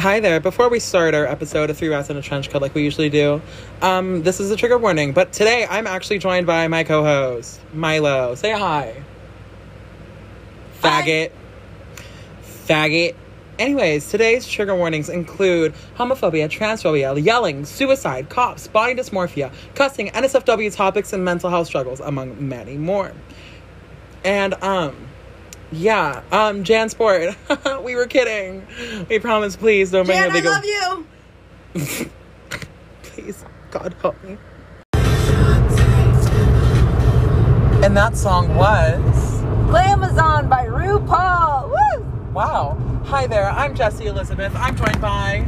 Hi there. Before we start our episode of Three Rats in a Trench Coat like we usually do, um, this is a trigger warning. But today I'm actually joined by my co-host, Milo. Say hi. Faggot. Faggot. Anyways, today's trigger warnings include homophobia, transphobia, yelling, suicide, cops, body dysmorphia, cussing, NSFW topics, and mental health struggles, among many more. And um, yeah, um, Jan Sport, we were kidding. We promise, please don't Jan, a I legal. love you. Please, God help me. And that song was Glamazon by RuPaul. Woo! wow. Hi there, I'm Jessie Elizabeth. I'm joined by,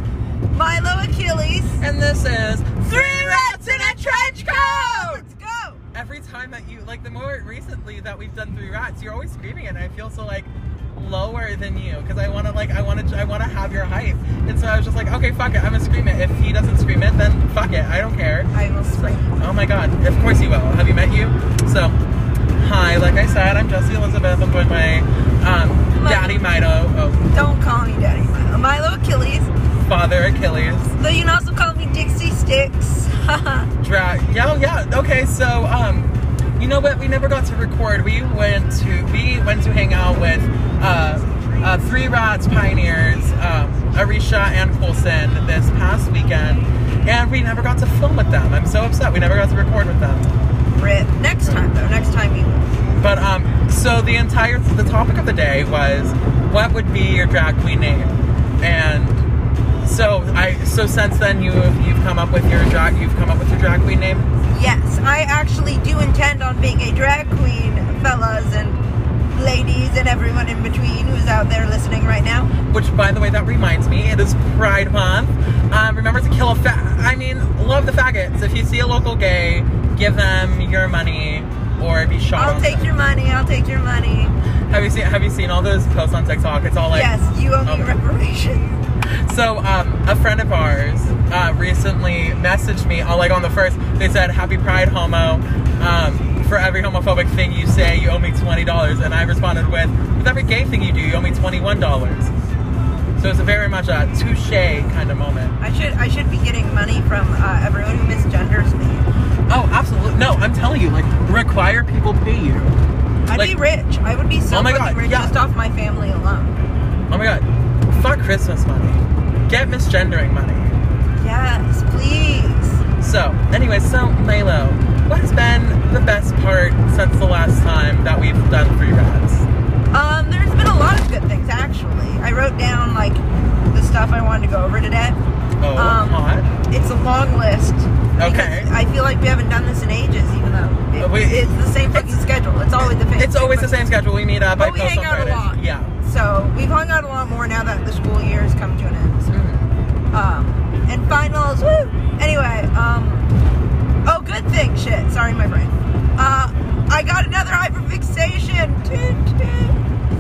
Milo Achilles. and this is Three Rats in a Trench Coat. Every time that you like, the more recently that we've done Three Rats, you're always screaming, it, and I feel so like lower than you because I want to like I want to I want to have your height, and so I was just like, okay, fuck it, I'm gonna scream it. If he doesn't scream it, then fuck it, I don't care. I will scream. Oh my god, of course you will. Have you met you? So, hi, like I said, I'm Jessie Elizabeth. I'm joined by um, Daddy Mito, oh, Don't call me Daddy Milo. Milo Achilles. Father Achilles. Though you can also call me Dixie Sticks. Dra- yeah, yeah, okay, so, um, you know what? We never got to record. We went to, we went to hang out with, uh, uh, Three Rats Pioneers, um, Arisha and Colson this past weekend, and we never got to film with them. I'm so upset. We never got to record with them. Rip. Next time though. Next time you. But um, so the entire the topic of the day was what would be your drag queen name, and so I so since then you you've come up with your drag you've come up with your drag queen name. Yes, I actually do intend on being a drag queen, fellas and ladies and everyone in between who's out there listening right now. Which, by the way, that reminds me, it is Pride Month. Um, remember to kill a fa- I mean, love the faggots. If you see a local gay, give them your money or be shot. I'll take sight. your money. I'll take your money. Have you seen Have you seen all those posts on TikTok? It's all like yes, you owe me um, reparations. So, um, a friend of ours uh, recently messaged me, uh, like on the first, they said, Happy Pride, homo. Um, for every homophobic thing you say, you owe me $20. And I responded with, With every gay thing you do, you owe me $21. So it's a very much a touche kind of moment. I should I should be getting money from uh, everyone who misgenders me. Oh, absolutely. No, I'm telling you, like, require people pay you. I'd Like- be rich. I would be so Oh my God, rich yeah. just off my family alone. Oh my god. Fuck Christmas money. Get misgendering money. Yes, please. So, anyway, so Milo, what has been the best part since the last time that we've done Three Rats? Um, there's been a lot of good things actually. I wrote down like the stuff I wanted to go over today. Oh, Um, hot. It's a long list. Okay. I feel like we haven't done this in ages, even though it, we- it's the same fucking schedule. It's always the same. It's always the same schedule. We meet up. But I we hang out a lot. Yeah. So we've hung out a lot more now that the school year has come to an end. Um, and finals. Woo! Anyway, um, oh, good thing. Shit. Sorry, my brain. Uh, I got another hyperfixation. Toot, toot.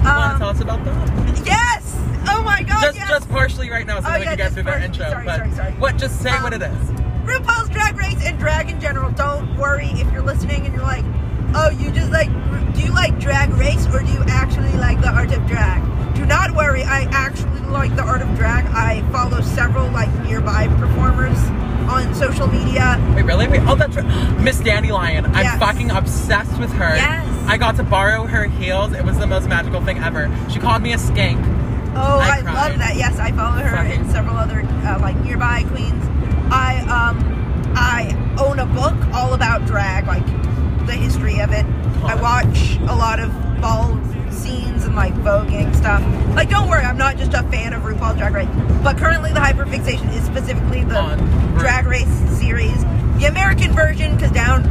Want to Um, tell us about that? yes. Oh my god. just, yes. just partially right now, so Oh, that we yeah, can get through partially. intro. Sorry, but sorry, sorry. what? Just say what Um, it is. RuPaul's Drag Race and drag in general. Don't worry if you're listening and you're like, oh, you just like, do you like drag race or do you actually like the art of drag? Do not worry, I actually like the art of drag. I follow several like nearby performers on social media. Wait, really? Wait, oh, that's right. Miss Dandelion. I'm Yes. fucking obsessed with her. Yes. I got to borrow her heels. It was the most magical thing ever. She called me a skank. Oh, I I, love that. Yes, I follow her and several other uh, like nearby queens. I um I own a book all about drag, like the history of it. I watch a lot of ball scenes and like voguing stuff. Like, don't worry, I'm not just a fan of RuPaul's Drag Race, but currently the hyperfixation is specifically the On Drag Race series, the American version, because down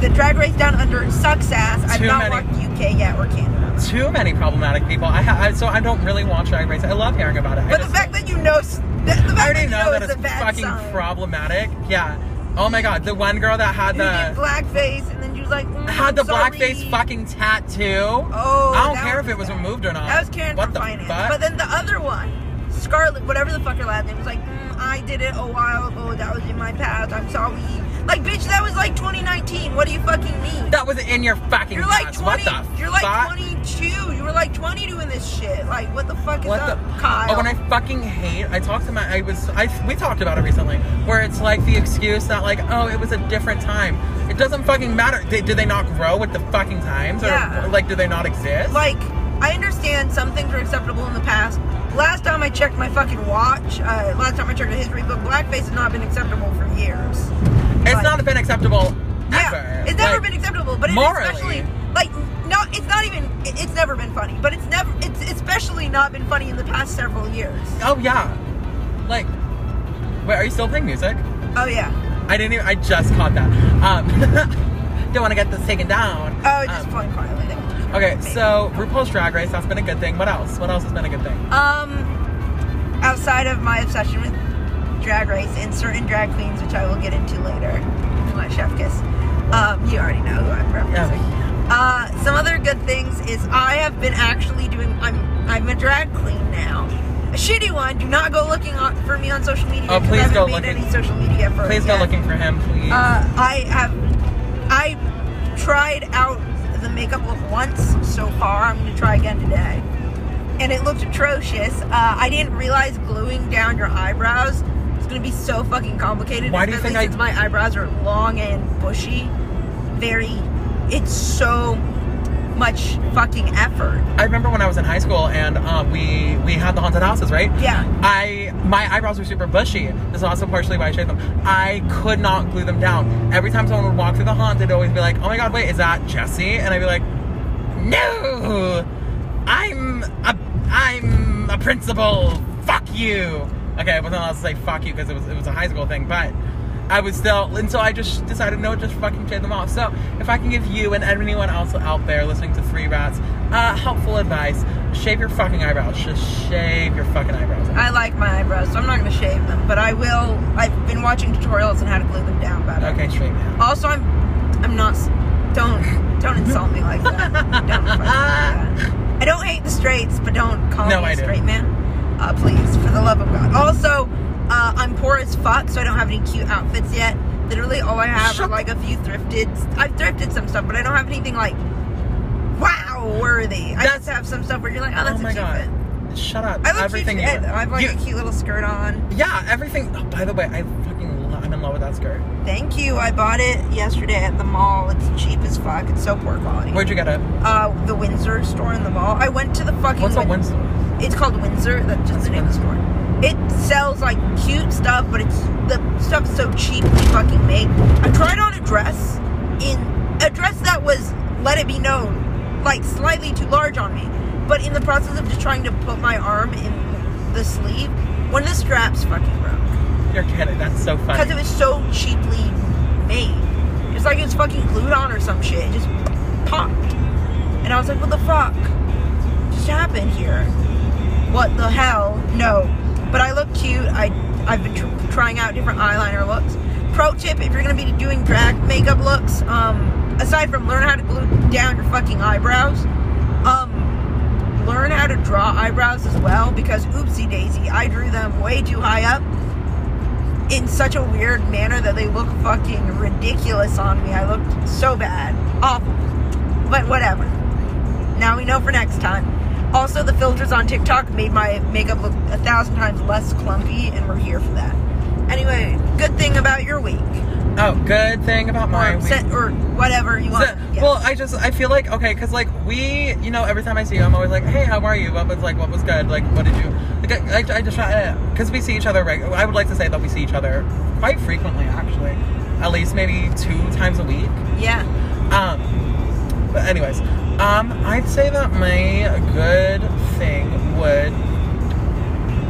the Drag Race down under sucks ass. I've Too not many- watched UK yet or Canada. Too many problematic people. I, ha- I so I don't really watch Drag Race. I love hearing about it. I But the just- fact that you know, s- the, the fact I already that you know know that it's a bad fucking sign. problematic. Yeah. Oh my god, the one girl that had Who did the blackface and then she was like, mm, had the sorry. blackface fucking tattoo. Oh, I don't care if it was bad. removed or not. That was Karen what the finance. fuck? But then the other one, Scarlett, whatever the fuck her last name was, like, mm, I did it a while ago. That was in my past. I'm sorry. Like, bitch, that was like 2019. What do you fucking mean? That was in your fucking You're like 20. What the you're like fuck? 22. You were like 20 doing this shit. Like, what the fuck is What up, the? Kyle? Oh, and I fucking hate. I talked to my. I was. I. We talked about it recently, where it's like the excuse that like, oh, it was a different time. It doesn't fucking matter. They, do they not grow with the fucking times, or Yeah. like, do they not exist? like, I understand some things were acceptable in the past. Last time I checked my fucking watch, uh, last time I checked a history book, blackface has not been acceptable for years. it's like- not been acceptable Yeah, it's never Like, been acceptable, but it's morally. especially like no, it's not even. It's never been funny, but it's never. It's especially not been funny in the past several years. Oh yeah. Like, wait, are you still playing music? Oh yeah. I didn't even. I just caught that. Um, don't want to get this taken down. Oh, just Um, playing quietly. They won't hear Okay, so RuPaul's Drag Race, that's been a good thing. What else? What else has been a good thing? Um, outside of my obsession with drag race and certain drag queens, which I will get into later, my chef kiss. Um, you already know who I'm referencing. Yeah. Uh, some other good things is I have been actually doing. I'm I'm a drag queen now. A shitty one. Do not go looking on, for me on social media. Oh, please I haven't go made looking- any social media for Please go yet. looking for him, please. Uh, I have, I tried out the makeup look once so far. I'm gonna try again today, and it looked atrocious. Uh, I didn't realize gluing down your eyebrows is gonna be so fucking complicated. Why do you think I- Since my eyebrows are long and bushy, very. It's so much fucking effort. I remember when I was in high school and uh, we we had the haunted houses, right? Yeah. I my eyebrows were super bushy. This is also partially why I shaved them. I could not glue them down. Every time someone would walk through the haunt, they'd always be like, "Oh my god, wait, is that Jesse?" And I'd be like, "No, I'm a I'm a principal. Fuck you." Okay, I wasn't allowed to say "fuck you" because it was it was a high school thing, but. I was still, and so I just decided no, just fucking shave them off. So, if I can give you and anyone else out there listening to Three Rats uh, helpful advice, shave your fucking eyebrows. Just shave your fucking eyebrows. I like my eyebrows, so I'm not gonna shave them, but I will. I've been watching tutorials on how to glue them down better. Okay, straight man. Also, I'm I'm not. Don't don't insult me like that. don't do that. I don't hate the straights, but don't call No, me I a do. straight man. Uh, please, for the love of God. Also, uh, I'm poor as fuck, so I don't have any cute outfits yet. Literally, all I have Shut are like a few thrifted. I've thrifted some stuff, but I don't have anything like wow worthy. I just have some stuff where you're like, oh, that's oh my a cute god. fit. Shut up. I look everything cute today. I have like you- a cute little skirt on. Yeah, everything. Oh, by the way, I fucking lo- I'm in love with that skirt. Thank you. I bought it yesterday at the mall. It's cheap as fuck. It's so poor quality. Where'd you get it? Uh, the Windsor store in the mall. I went to the fucking. What's a Windsor? It's called Windsor. That's just the name of the store. It sells like cute stuff, but it's the stuff's so cheap to fucking make. I tried on a dress in a dress that was, let it be known, like slightly too large on me. But in the process of just trying to put my arm in the sleeve, one of the straps fucking broke You're kidding. That's so funny. because it was so cheaply made. It's like it was fucking glued on or some shit. It just popped. And I was like, what the fuck just happened here? What the hell? No. But I look cute. I, I've been tr- trying out different eyeliner looks. Pro tip, if you're going to be doing drag makeup looks, um, aside from learn how to glue down your fucking eyebrows, um, learn how to draw eyebrows as well because oopsie daisy, I drew them way too high up in such a weird manner that they look fucking ridiculous on me. I looked so bad. Awful. But whatever. Now we know for next time. Also, the filters on TikTok made my makeup look a thousand times less clumpy, and we're here for that. Anyway, good thing about your week. oh, good thing about my or, week. or whatever you want. So- Yeah. Well, I just I feel like okay, cause like we, you know, every time I see you, I'm always like, hey, how are you? What was like, what was good? Like, what did you? Like, I, I, I just try because we see each other. Reg- I would like to say that we see each other quite frequently, actually, at least maybe two times a week. yeah. Um, but anyways, um, I'd say that my good thing would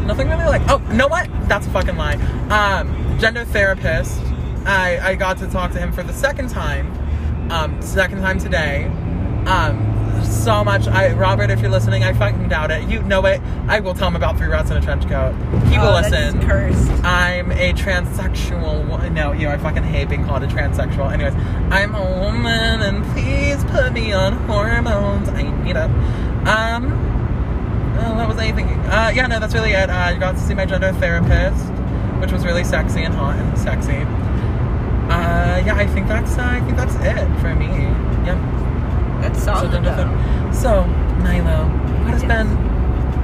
nothing really like. Oh, you know what? That's a fucking lie. Um, gender therapist. I I got to talk to him for the second time. Um, second time today. Um, so much. I Robert, if you're listening, I fucking doubt it. You know it. I will tell him about three rats in a trench coat. He will Oh, listen. cursed. I'm a transsexual. wo- No, you know, I fucking hate being called a transsexual. Anyways, I'm a woman, and please put me on hormones. I need it. Um, oh, what was I thinking? Uh, yeah, no, that's really it. Uh, I got to see my gender therapist, which was really sexy and hot and sexy. Uh, yeah, I think that's uh, I think that's it for me. Yep. That's So, solid. dun, dun, though. so Milo, what has been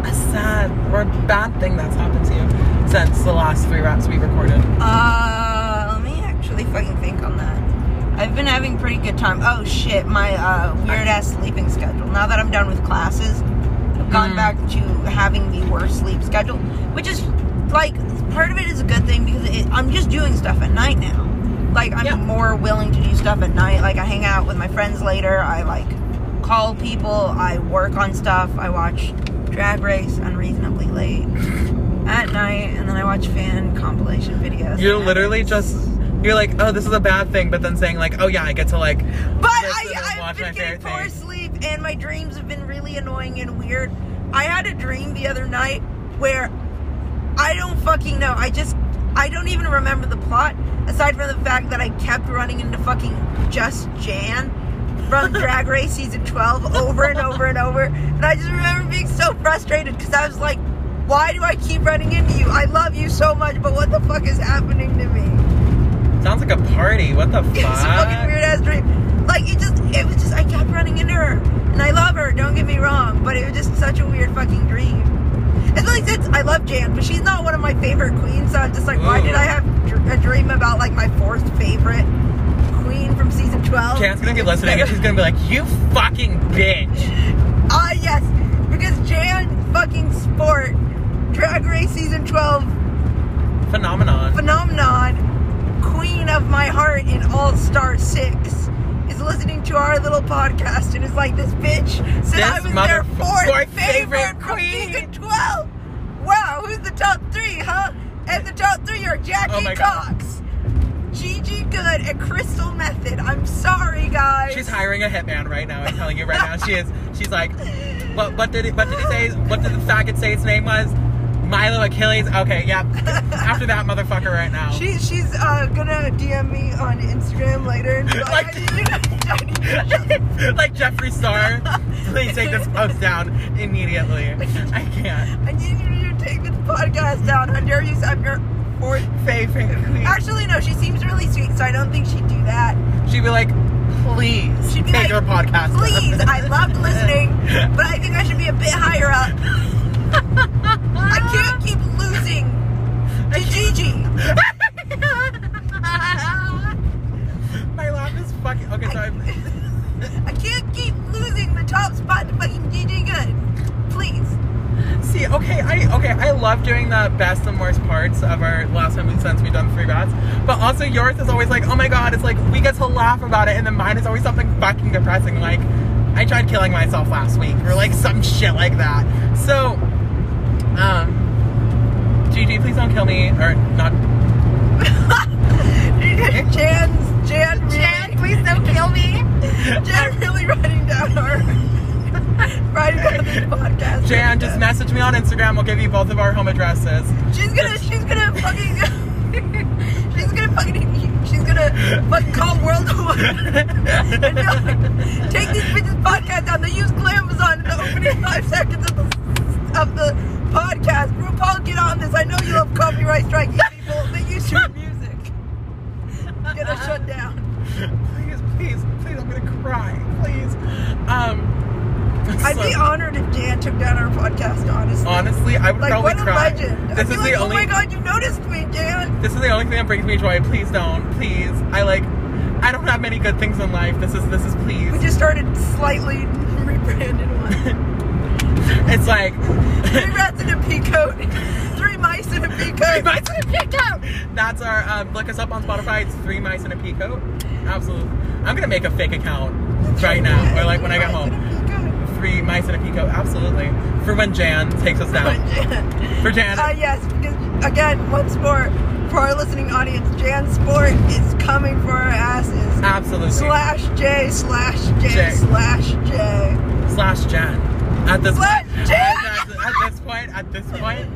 a sad or a bad thing that's happened to you since the last three raps we recorded? Uh, let me actually fucking think on that. I've been having pretty good time. Oh shit, my uh, weird ass sleeping schedule. Now that I'm done with classes, I've gone Mm. back to having the worst sleep schedule, which is like part of it is a good thing because it, I'm just doing stuff at night now. Like I'm Yeah. more willing to do stuff at night. Like I hang out with my friends later. I like call people. I work on stuff. I watch Drag Race unreasonably late at night, and then I watch fan compilation videos. You're literally just you're like, oh, this is a bad thing, but then saying like, oh yeah, I get to like. But I, watch I've been getting poor thing. sleep, and my dreams have been really annoying and weird. I had a dream the other night where I don't fucking know. I just I don't even remember the plot aside from the fact that I kept running into fucking Just Jan from Drag Race season 12 over and over and over. And I just remember being so frustrated because I was like, why do I keep running into you? I love you so much, but what the fuck is happening to me? Sounds like a party. What the fuck? It was a fucking weird ass dream. Like it just, it was just, I kept running into her, and I love her. Don't get me wrong, but it was just such a weird fucking dream. Especially since I love Jan, but she's not one of my favorite queens. So I'm just like, why did I have a dream about like my fourth favorite queen from season 12? Jan's gonna be listening and she's gonna be like, you fucking bitch. Ah yes, because Jan fucking sport, Drag Race season 12 Phenomenon. phenomenon, queen of my heart in All Star 6, is listening to our little podcast and is like, this bitch said This I was their fourth favorite, favorite queen." season 12. Wow, who's the top three, huh? And the top three are Jackie Oh my God. Cox, Gigi Goode, and Crystal Methyd. I'm sorry, guys. She's hiring a hitman right now. I'm telling you right now. She is. She's like, what? What did it? What did he say? What did the faggot say his name was? Milo Achilles. Okay, yep. After that motherfucker right now. She, she's uh, gonna DM me on Instagram later and be like, Like- I need you to- I need you to like Jeffree Star. Please take this post down immediately. I can't. I need you to take this podcast down. How dare you? I'm your fourth. Favorite. Actually, no. She seems really sweet, so I don't think she'd do that. She'd be like, please She'd be take like, her podcast. Please, I loved listening, but I think I should be a bit higher up. I can't keep losing to Gigi. My laugh is fucking. Okay, so I'm. I can't keep losing the top spot to fucking Gigi Goode. Please. See, okay, I okay, I love doing the best and worst parts of our last time we since we've done three rats. But also yours is always like, oh my god, it's like we get to laugh about it, and then mine is always something fucking depressing. Like I tried killing myself last week, or like some shit like that. So, um, Gigi, please don't kill me, or not. Jan's Jan really, Jan, please don't kill me. Jan really writing down our writing down this podcast. Jan, just message me on Instagram. We'll give you both of our home addresses. She's gonna, she's gonna fucking, she's gonna fucking, she's gonna fucking call World War and be like, take these bitches podcast down. They use Glamazon in the opening five seconds of the of the podcast. RuPaul, get on this. I know you love copyright striking people. They use your music. Get us shut down. Please, please, please, I'm gonna cry. Please. Um. I'd be honored if Jan took down our podcast. Honestly, Honestly, I would like probably what a cry. legend. This is feel the like, only. oh my god, you noticed me, Jan. This is the only thing that brings me joy. Please don't. Please. I like. I don't have many good things in life. This is. This is please. We just started slightly rebranded one. It's like. Three rats in a pea coat. Three mice in a pea coat. mice in a pea coat. That's our. Um, look us up on Spotify. It's three mice in a pea coat. Absolutely. I'm gonna make a fake account right now, or like when I get home. Three mice in a pea coat. Absolutely. For when Jan takes us down. For Jan. Uh, yes, because again, once more, for our listening audience, Jan Sport is coming for our asses. Absolutely. Slash J slash J, J. slash J. slash Jan. At this point! At, this point, at this point,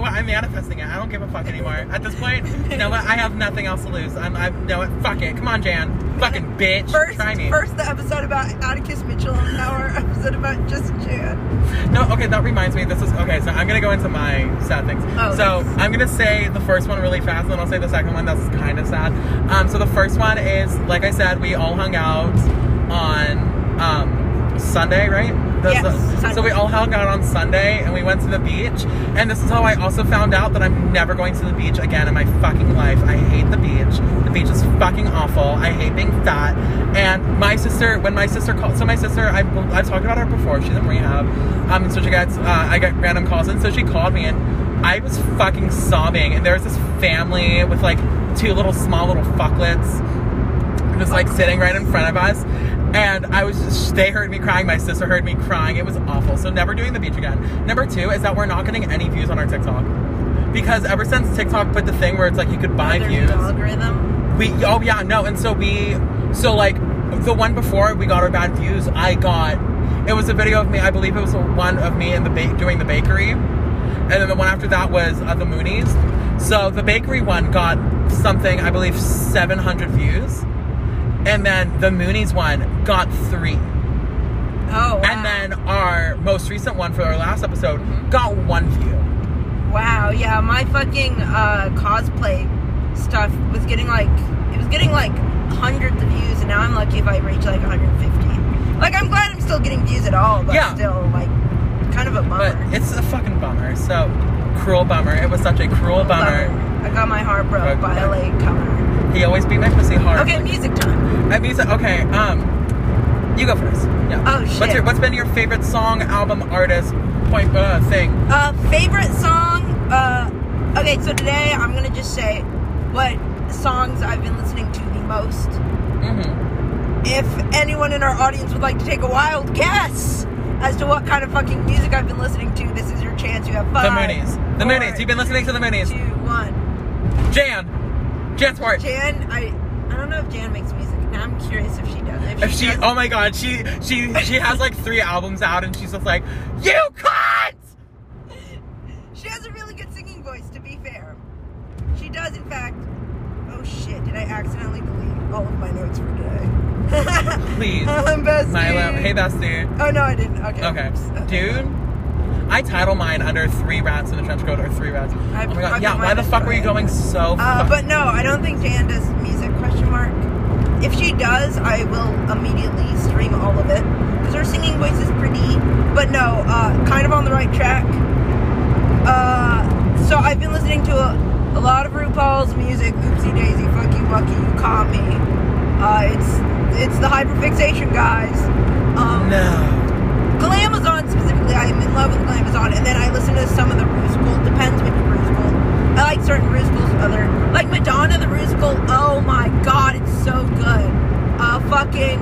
what? I'm manifesting it. I don't give a fuck anymore. At this point, you know what? I have nothing else to lose. I'm, I know what? Fuck it. Come on, Jan. Fucking bitch. First, Try me. first the episode about Atticus Mitchell, and now our episode about just Jan. No, okay, that reminds me. This is okay. So I'm gonna go into my sad things. Oh, so. I'm gonna say the first one really fast, and then I'll say the second one. That's kind of sad. Um, so the first one is, like I said, we all hung out on um Sunday, right? Yes, the- So we all hung out on Sunday, and we went to the beach. And this is how I also found out that I'm never going to the beach again in my fucking life. I hate the beach. The beach is fucking awful. I hate being fat. And my sister, when my sister called, so my sister, I, I've talked about her before. She's in rehab. Um, and so she gets, uh, I got random calls, and so she called me, and I was fucking sobbing. And there was this family with like two little small little fucklets just like sitting right in front of us. And I was just, they heard me crying. My sister heard me crying. It was awful. So never doing the beach again. Number two is that we're not getting any views on our TikTok. Because ever since TikTok put the thing where it's like you could buy There's views, algorithm. we, oh yeah, no. And so we, so like the one before we got our bad views, I got, it was a video of me, I believe it was one of me in the ba- doing the bakery. And then the one after that was uh, the Moonies. So the bakery one got something, I believe, 700 views. And then the Moonies one got three. Oh, wow. And then our most recent one for our last episode got one view. Wow, yeah, my fucking uh, cosplay stuff was getting like it was getting like hundreds of views, and now I'm lucky if I reach like 150. Like I'm glad I'm still getting views at all, but Yeah. still like kind of a But bummer. it's a fucking bummer. So cruel bummer. It was such a cruel bummer. I got my heart broke Broke by a late comer. He always beat my pussy hard. Okay, music time. Mean, so- okay, um, you go first. Yeah. Oh, What's shit. your What's been your favorite song, album, artist, point, uh, thing? Uh, favorite song. Uh, okay, so today I'm gonna just say what songs I've been listening to the most. Mm-hmm. If anyone in our audience would like to take a wild guess as to what kind of fucking music I've been listening to, this is your chance. You have fun. The five. Moonies. The four, Moonies. You've been listening to the Moonies. Two, one. Jan. Jan. Jan, I I don't know if Jan makes music. Now I'm curious if she does. If she, If she, does, oh my god, she she she has like three albums out, and she's just like, you cut. she has a really good singing voice. To be fair, she does. In fact. Oh shit! Did I accidentally delete all of my notes for today? Please, I'm bestie. Milo. Hey, bestie. Oh no, I didn't. Okay. Okay, dude. I title mine under three rats in a trench coat or three rats. I- oh my god, yeah. Why the fuck were you going so? Uh, but no, I don't think Jan does music. Question mark. If she does, I will immediately stream all of it because her singing voice is pretty. But no, uh, kind of on the right track. Uh, so I've been listening to a, a lot of RuPaul's music. Oopsie daisy, fuck you, Bucky, you caught me. Uh, it's it's the hyperfixation guys. Um, no. Glamazon specifically, I am in love with Glamazon, and then I listen to some of the Rusical. Depends which Rusical. I like certain Rusicals, other like Madonna the Rusical. Oh my god, it's so good. Uh, fucking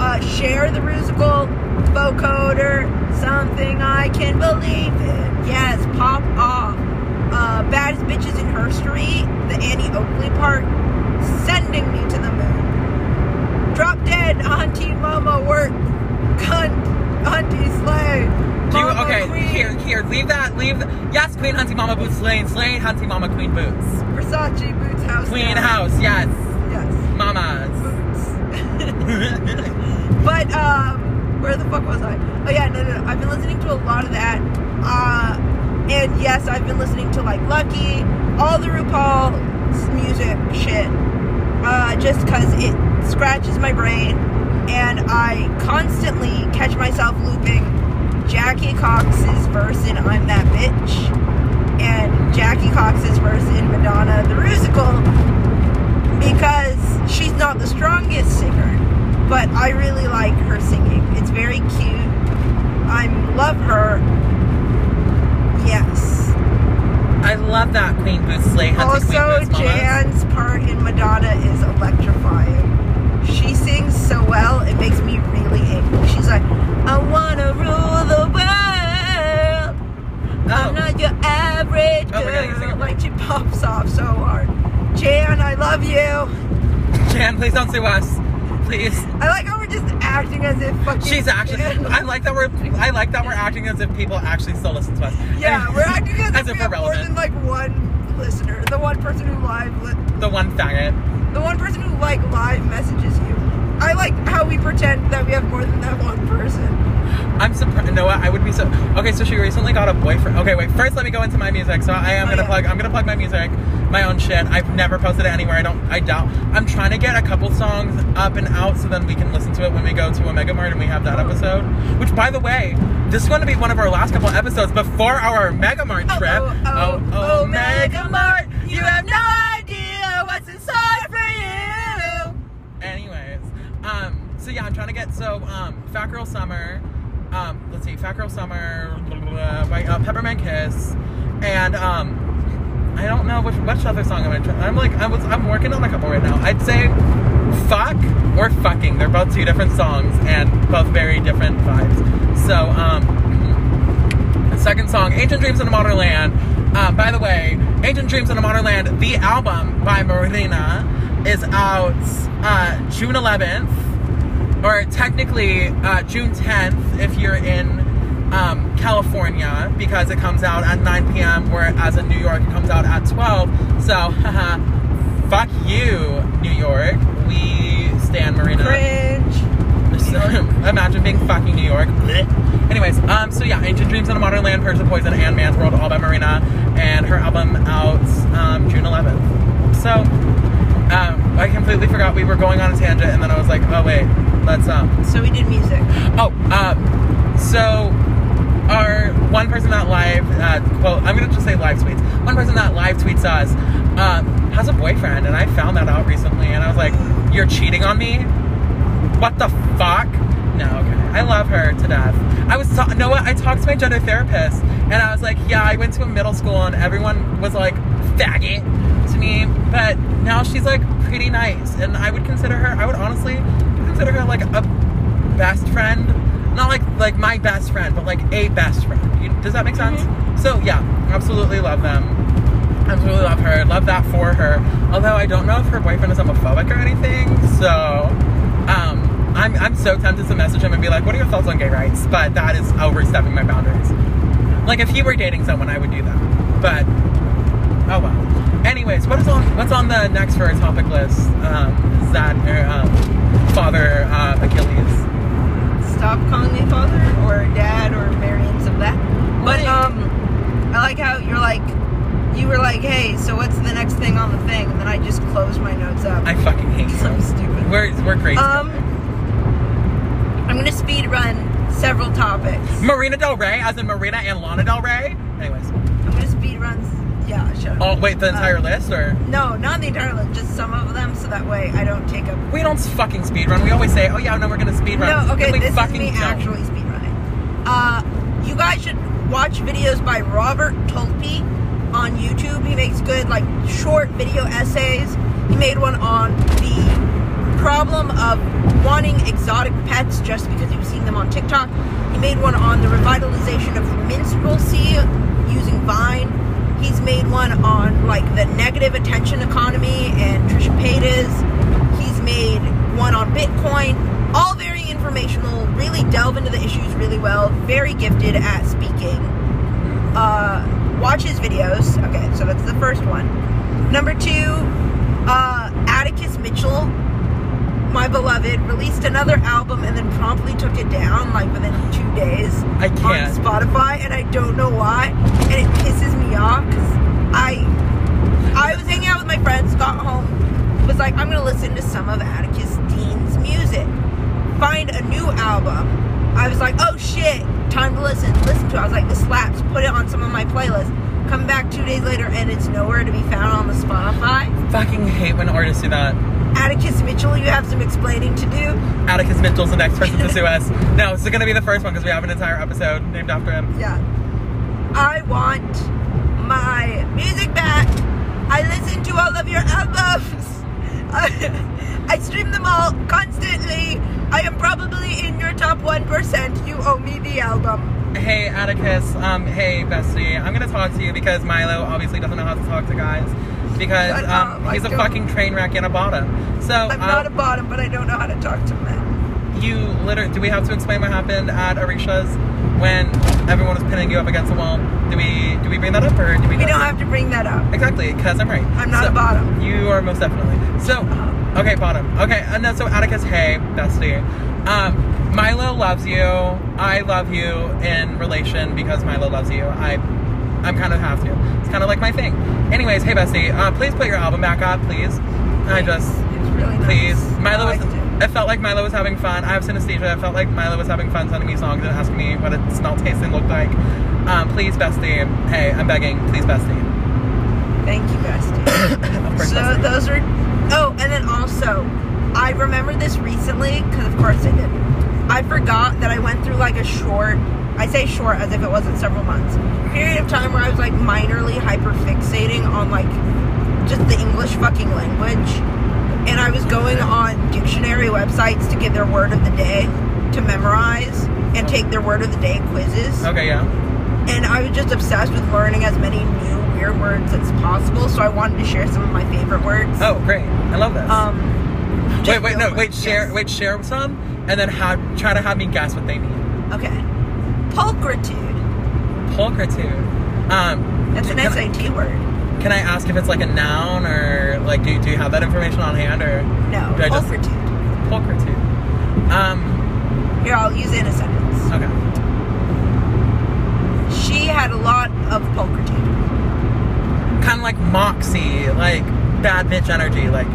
uh, Cher the Rusical, vocoder, something I can believe in. Yes, pop off. Uh, baddest bitches in her street, the Annie Oakley part, sending me to the moon. Drop dead, Auntie Mama work, cunt, Auntie slay. Do you, okay, here, here, leave that, leave. Yes, Queen Hunty Mama Boots Slane, Slane Hunty Mama Queen Boots. Versace boots house. Queen down. House, yes. Yes. Mamas. Boots. but um, where the fuck was I? Oh yeah, no, no, no. I've been listening to a lot of that. Uh, and yes, I've been listening to like Lucky, all the RuPaul's music shit. Uh, just because it scratches my brain, and I constantly catch myself looping Jackie Cox's verse in "I'm That Bitch" and Jackie Cox's verse in Madonna the Rusical because she's not the strongest singer, but I really like her singing. It's very cute. I love her. Yes. I love that Queen Boots Slay Queen Also, Jan's part in Madonna is electrifying. She sings so well, it makes me really angry. She's like, I wanna rule the world. I'm Oh. not your average Oh God, girl. Like she pops off so hard. Jan, I love you. Jan, please don't sue us. Please. I like how we're just acting as if fucking. She's actually. I like that we're. I like that we're acting as if people actually still listen to us. Yeah, And- we're acting as, as if if we have more person who live li- The one faggot. The one person who like live messages you. I like how we pretend that we have more than that one person. I'm surprised. No, I would be so. Okay, so she recently got a boyfriend. Okay, wait. First, let me go into my music. So I am Oh, gonna yeah. plug. I'm gonna plug my music, my own shit. I've never posted it anywhere. I don't. I doubt. I'm trying to get a couple songs up and out so then we can listen to it when we go to Omega Mart and we have that oh. episode. Which, by the way, this is going to be one of our last couple episodes before our Mega Mart Oh, trip. oh, oh, oh, Mega Mart, you have no idea what's inside for you. Anyways, um, so yeah, I'm trying to get so um, Fat Girl Summer, um, let's see, Fat Girl Summer blah, blah, blah, by uh, Peppermint Kiss, and um, I don't know which which other song I'm gonna try. I'm like I was I'm working on a couple right now. I'd say fuck or fucking. They're both two different songs and both very different vibes. So um, the second song, Ancient Dreams in a Modern Land. Uh, by the way, Ancient Dreams in a Modern Land, the album by Marina, is out uh, June 11th, or technically uh, June 10th if you're in um, California, because it comes out at 9 p.m., whereas in New York it comes out at 12. So, haha, fuck you, New York. We stand Marina. Cringe. Imagine being fucking New York. Blech. Anyways, um, so yeah, Ancient Dreams in a Modern Land, Purge the Poison, and Man's World, all by Marina, and her album out um, June 11th. So, um, I completely forgot we were going on a tangent, and then I was like, oh wait, um, So we did music. Oh, uh, so our one person that live uh, quote I'm gonna just say live tweets. One person that live tweets us um, has a boyfriend, and I found that out recently, and I was like, "You're cheating on me? What the fuck?" No, okay. I love her to death. I was ta- what? I talked to my gender therapist, and I was like, "Yeah, I went to a middle school, and everyone was like faggot to me, but now she's like pretty nice, and I would consider her. I would honestly consider her like a best friend. Not like like my best friend but like a best friend. You, does that make sense? So yeah absolutely love them. Absolutely love her. Love that for her. Although i don't know if her boyfriend is homophobic or anything so um i'm i'm so tempted to message him and be like what are your thoughts on gay rights? But that is overstepping my boundaries. Like if he were dating someone i would do that. But oh well. Anyways what is on what's on the next for our topic list? Um is that uh, um, father uh, achilles Stop calling me father or dad or variants of that. But um, I like how you're like, you were like, hey, so what's the next thing on the thing? And then I just closed my notes up. I fucking hate you. So stupid. We're we're crazy. Um, I'm gonna speed run several topics. Marina Del Rey, as in Marina and Lana Del Rey. Anyways. I'm gonna speed run. Yeah, up. Oh wait, the entire Uh, list or No, not the entire list, just some of them, so that way I don't take up. we don't fucking speed run. We always say, oh yeah, no, we're gonna speed run. No, okay, this is me don't. actually speed running. Uh, you guys should watch videos by Robert Tolpe on YouTube. He makes good, like, short video essays. He made one on the problem of wanting exotic pets just because you've seen them on TikTok. He made one on the revitalization of minstrelsy using Vine. He's made one on like the negative attention economy and Trisha Paytas. He's made one on Bitcoin. All very informational, really delve into the issues really well. Very gifted at speaking. Uh, watch his videos. Okay, so that's the first one. Number two, uh, Atticus Mitchell, my beloved, released another album and then promptly took it down like within two days I on can't. Spotify, and I don't know why, and it pisses me off because I I was hanging out with my friends, got home, was like, I'm gonna listen to some of Atticus Dean's music. Find a new album. I was like, oh shit, time to listen. Listen to it. I was like, this slaps. Put it on some of my playlists. Come back two days later, and it's nowhere to be found on the Spotify. Fucking hate when artists do that. Atticus Mitchell, you have some explaining to do. Atticus Mitchell's the next person to sue us. No, this is gonna be the first one because we have an entire episode named after him. Yeah. I want my music back. I listen to all of your albums. I, I stream them all constantly. I am probably in your top 1%. You owe me the album. Hey Atticus, um, hey bestie, I'm gonna talk to you because Milo obviously doesn't know how to talk to guys because um, he's a fucking train wreck and a bottom. So I'm um, not a bottom, but I don't know how to talk to men. you literally do we have to explain what happened at Arisha's when everyone was pinning you up against the wall? Do we do we bring that up or do we? We don't have to bring that up. Exactly, because I'm right. I'm not a bottom. You are most definitely. So, Uh-huh. okay, bottom. Okay, and then so Atticus, hey, bestie. Um, Milo loves you. I love you in relation because Milo loves you. I, I'm kind of have to. It's kind of like my thing. Anyways, hey, bestie. Uh, please put your album back up, please. I just, It's really nice. please. Milo I was. it. It felt like Milo was having fun. I have synesthesia. It felt like Milo was having fun sending me songs and asking me what it smelled, tasted, and looked like. Um, please, bestie. Hey, I'm begging. Please, bestie. Thank you, bestie. of course, so bestie. those are. Oh, and then also, I remember this recently because, of course, I did. I forgot that I went through like a short. I say short as if it wasn't several months. Period of time where I was like minorly hyper fixating on like just the English fucking language, and I was going on dictionary websites to get their word of the day to memorize and take their word of the day quizzes Okay, yeah. and I was just obsessed with learning as many new weird words as possible. So I wanted to share some of my favorite words. Oh, great! I love this. Um. wait, wait, no, wait. Share, yes. wait, share some, and then have try to have me guess what they mean. Okay. Pulchritude. Pulchritude. Um, That's an can, I- word. can I ask if it's like a noun or like do do you have that information on hand or No. Do I just- Pulchritude. pulchritude? Um, Here, I'll use it in a sentence. okay. She had a lot of pulchritude. Kind of like moxie, like bad bitch energy, like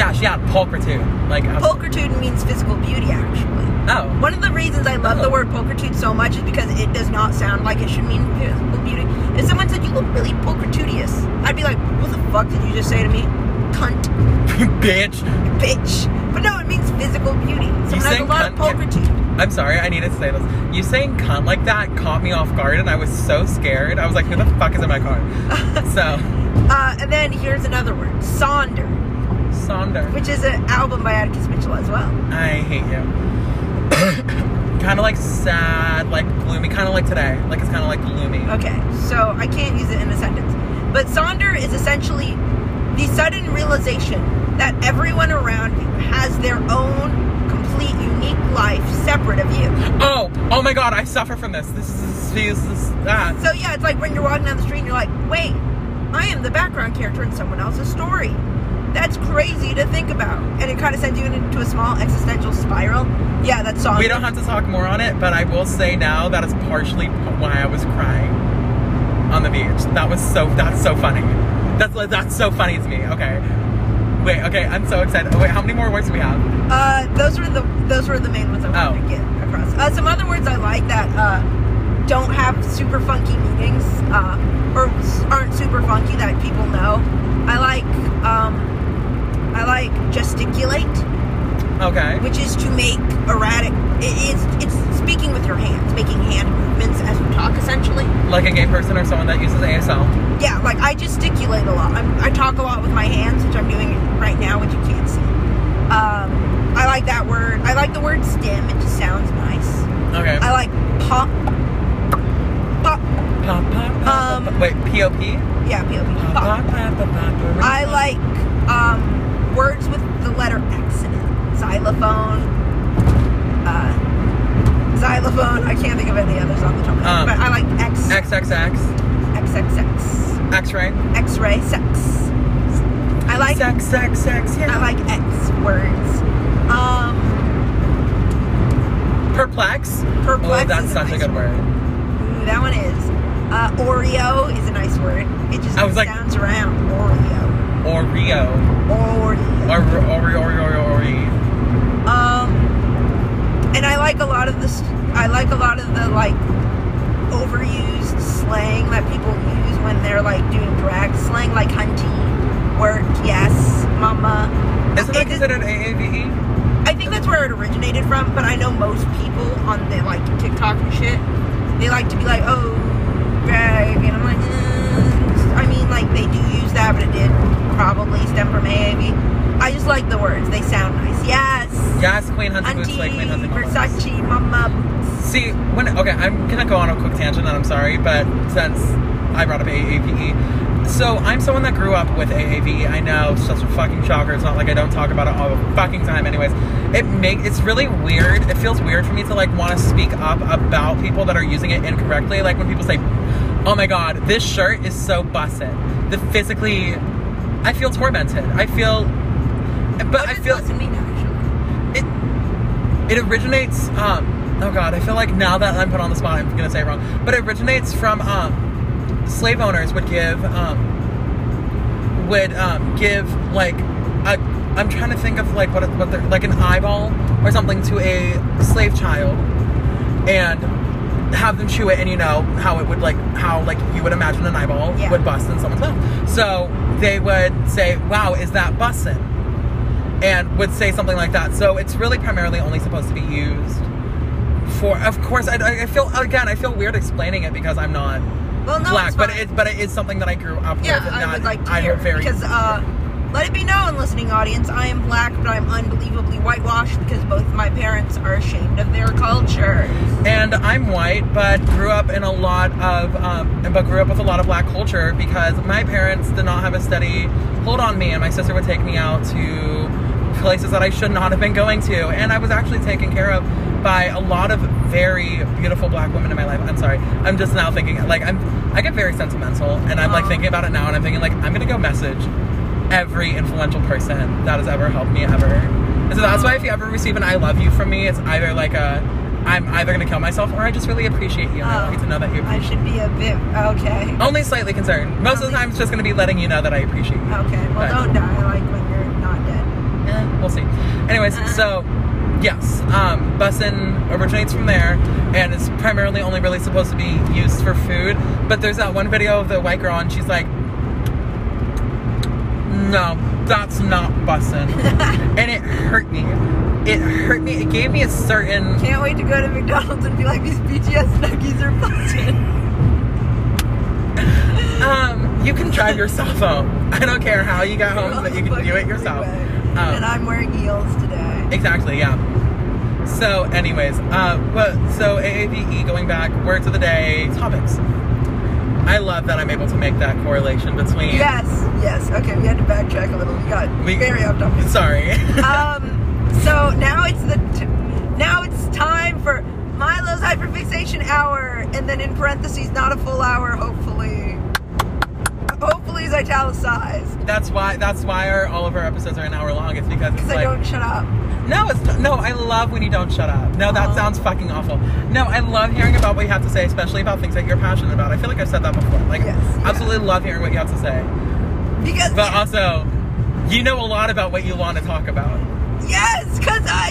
yeah, she had pulchritude. Like Pulchritude means physical beauty, actually. oh, One of the reasons I love Oh. the word pulchritude so much is because it does not sound like it should mean physical beauty. If someone said you look really pulchritudious, I'd be like, what the fuck did you just say to me? Cunt. bitch. bitch. But no, it means physical beauty. Someone has a lot of pulchritude. I'm sorry, I needed to say this. You saying cunt like that caught me off guard, and I was so scared. I was like, who the fuck is in my car? so, Uh, and then here's another word, Sonder, Sonder. which is an album by Atticus Mitchell as well. I hate you. kind of like sad, like gloomy, kind of like today. Like it's kind of like gloomy. Okay, so I can't use it in a sentence. But Sonder is essentially the sudden realization that everyone around you has their own complete, unique life separate of you. Oh, oh my god, I suffer from this. This is this is that. Ah. So yeah, it's like when you're walking down the street and you're like, wait, I am the background character in someone else's story. That's crazy to think about. And it kind of sends you into a small existential spiral. Yeah, that's Sonder. We don't have to talk more on it, but I will say now that is partially why I was crying on the beach. That was so. That's so funny. That's that's so funny to me. Okay. Wait. Okay. I'm so excited. Oh, wait. How many more words do we have? Uh, those were the those were the main ones I wanted Oh. to get across. Uh, some other words I like that uh, don't have super funky meanings uh, or aren't super funky that people know. I like um, I like gesticulate, Okay. which is to make erratic. It is it's speaking with your hands, making hand movements as you talk, essentially. Like a gay person or someone that uses ASL. Yeah, like I gesticulate a lot. I'm, I talk a lot with my hands, which I'm doing right now, which you can't see. Um, I like that word. I like the word stem. It just sounds nice. Okay. I like pop. Pop. Pop, pop, pop, Um, pop. Wait. P O P. Yeah, POP. Pop, pop, pop. I like um, words with the letter X in it. Xylophone. Uh, xylophone. I can't think of any others on the top of my head, Um, but I like X. XXX. XXX. X-ray. X-ray. Sex. I like. sex, sex, sex. Yeah. I like X words. Um, perplex. perplex. Oh, that's is a such nice a good word. Ooh, that one is. Uh, Oreo is a nice word. It just I was like- sounds around. Oreo. Oreo. Oreo, Oreo, Oreo, Oreo. Um, and I like a lot of this. I like a lot of the like overused slang that people use when they're like doing drag slang, like hunty, work, yes, mama. Isn't that considered AAVE? I think that's where it originated from, but I know most people on the like TikTok and shit, they like to be like, oh, drag, and I'm like, eh. I mean, like they do use that, but it did probably stem from AAV. I just like the words; they sound nice. Yes, Yes, Queen Boots, Auntie, like Queen Boots. Versace, Mama boots. See, when okay, I'm gonna go on a quick tangent, and I'm sorry, but since I brought up AAVE, So I'm someone that grew up with AAV. I know it's such a fucking shocker. It's not like I don't talk about it all the fucking time. Anyways, it make it's really weird. It feels weird for me to like want to speak up about people that are using it incorrectly. Like when people say, "Oh my god, this shirt is so busted." The physically, I feel tormented. I feel, but What I feel mean it it originates um oh god i feel like now that i'm put on the spot i'm gonna say it wrong. But it originates from um slave owners would give um would um give like a i'm trying to think of like what what they're like an eyeball or something to a slave child and have them chew it and you know how it would like how like you would imagine an eyeball Yeah. would bust in someone's mouth. So they would say wow is that bussin and would say something like that. So it's really primarily only supposed to be used for. Of course, I, I feel again. I feel weird explaining it because I'm not Well, no, black, it's but fine. it but it is something that I grew up Yeah, with. and I would like to hear very because uh, let it be known, listening audience, I am black, but I'm unbelievably whitewashed because both my parents are ashamed of their culture. and I'm white, but grew up in a lot of um, but grew up with a lot of black culture because my parents did not have a steady hold on me, and my sister would take me out to places that I should not have been going to, and I was actually taken care of by a lot of very beautiful black women in my life. I'm sorry, I'm just now thinking like I'm I get very sentimental, and I'm like thinking about it now, and I'm thinking like I'm gonna go message every influential person that has ever helped me ever. And so that's why if you ever receive an I love you from me, it's either like a I'm either gonna kill myself or I just really appreciate you and I want you to oh, know that you I should be a bit okay. Only slightly concerned. Most of the time it's just gonna be letting you know that I appreciate you. Okay, well, But- don't die like when you're not dead. Eh, we'll see. Anyways, Uh. so yes, um, bussin originates from there, and it's primarily only really supposed to be used for food. But there's that one video of the white girl, and she's like, "No, that's not bussin," and it hurt me. It hurt me. It gave me a certain. Can't wait to go to McDonald's and be like, these BTS nuggies are Bussin. Um, you can drive yourself home. I don't care how you got home, but you can do it yourself. And Um, I'm wearing heels today. Exactly, yeah. So, anyways, uh, but so AAVE going back, words of the day, topics. I love that I'm able to make that correlation between. Yes, yes. Okay, we had to backtrack a little. We got We- very off topic. Sorry. um, so now it's the t- now it's time for Milo's hyperfixation hour, and then in parentheses, not a full hour, hopefully. Hopefully, is italicized that's why. That's why our, all of our episodes are an hour long. It's because it's because I like don't shut up. no, it's no. I love when you don't shut up. No, that sounds fucking awful. No, I love hearing about what you have to say, especially about things that you're passionate about. I feel like I've said that before. Like, Yes, yeah. absolutely love hearing what you have to say. Because But also, you know a lot about what you want to talk about. yes, because I,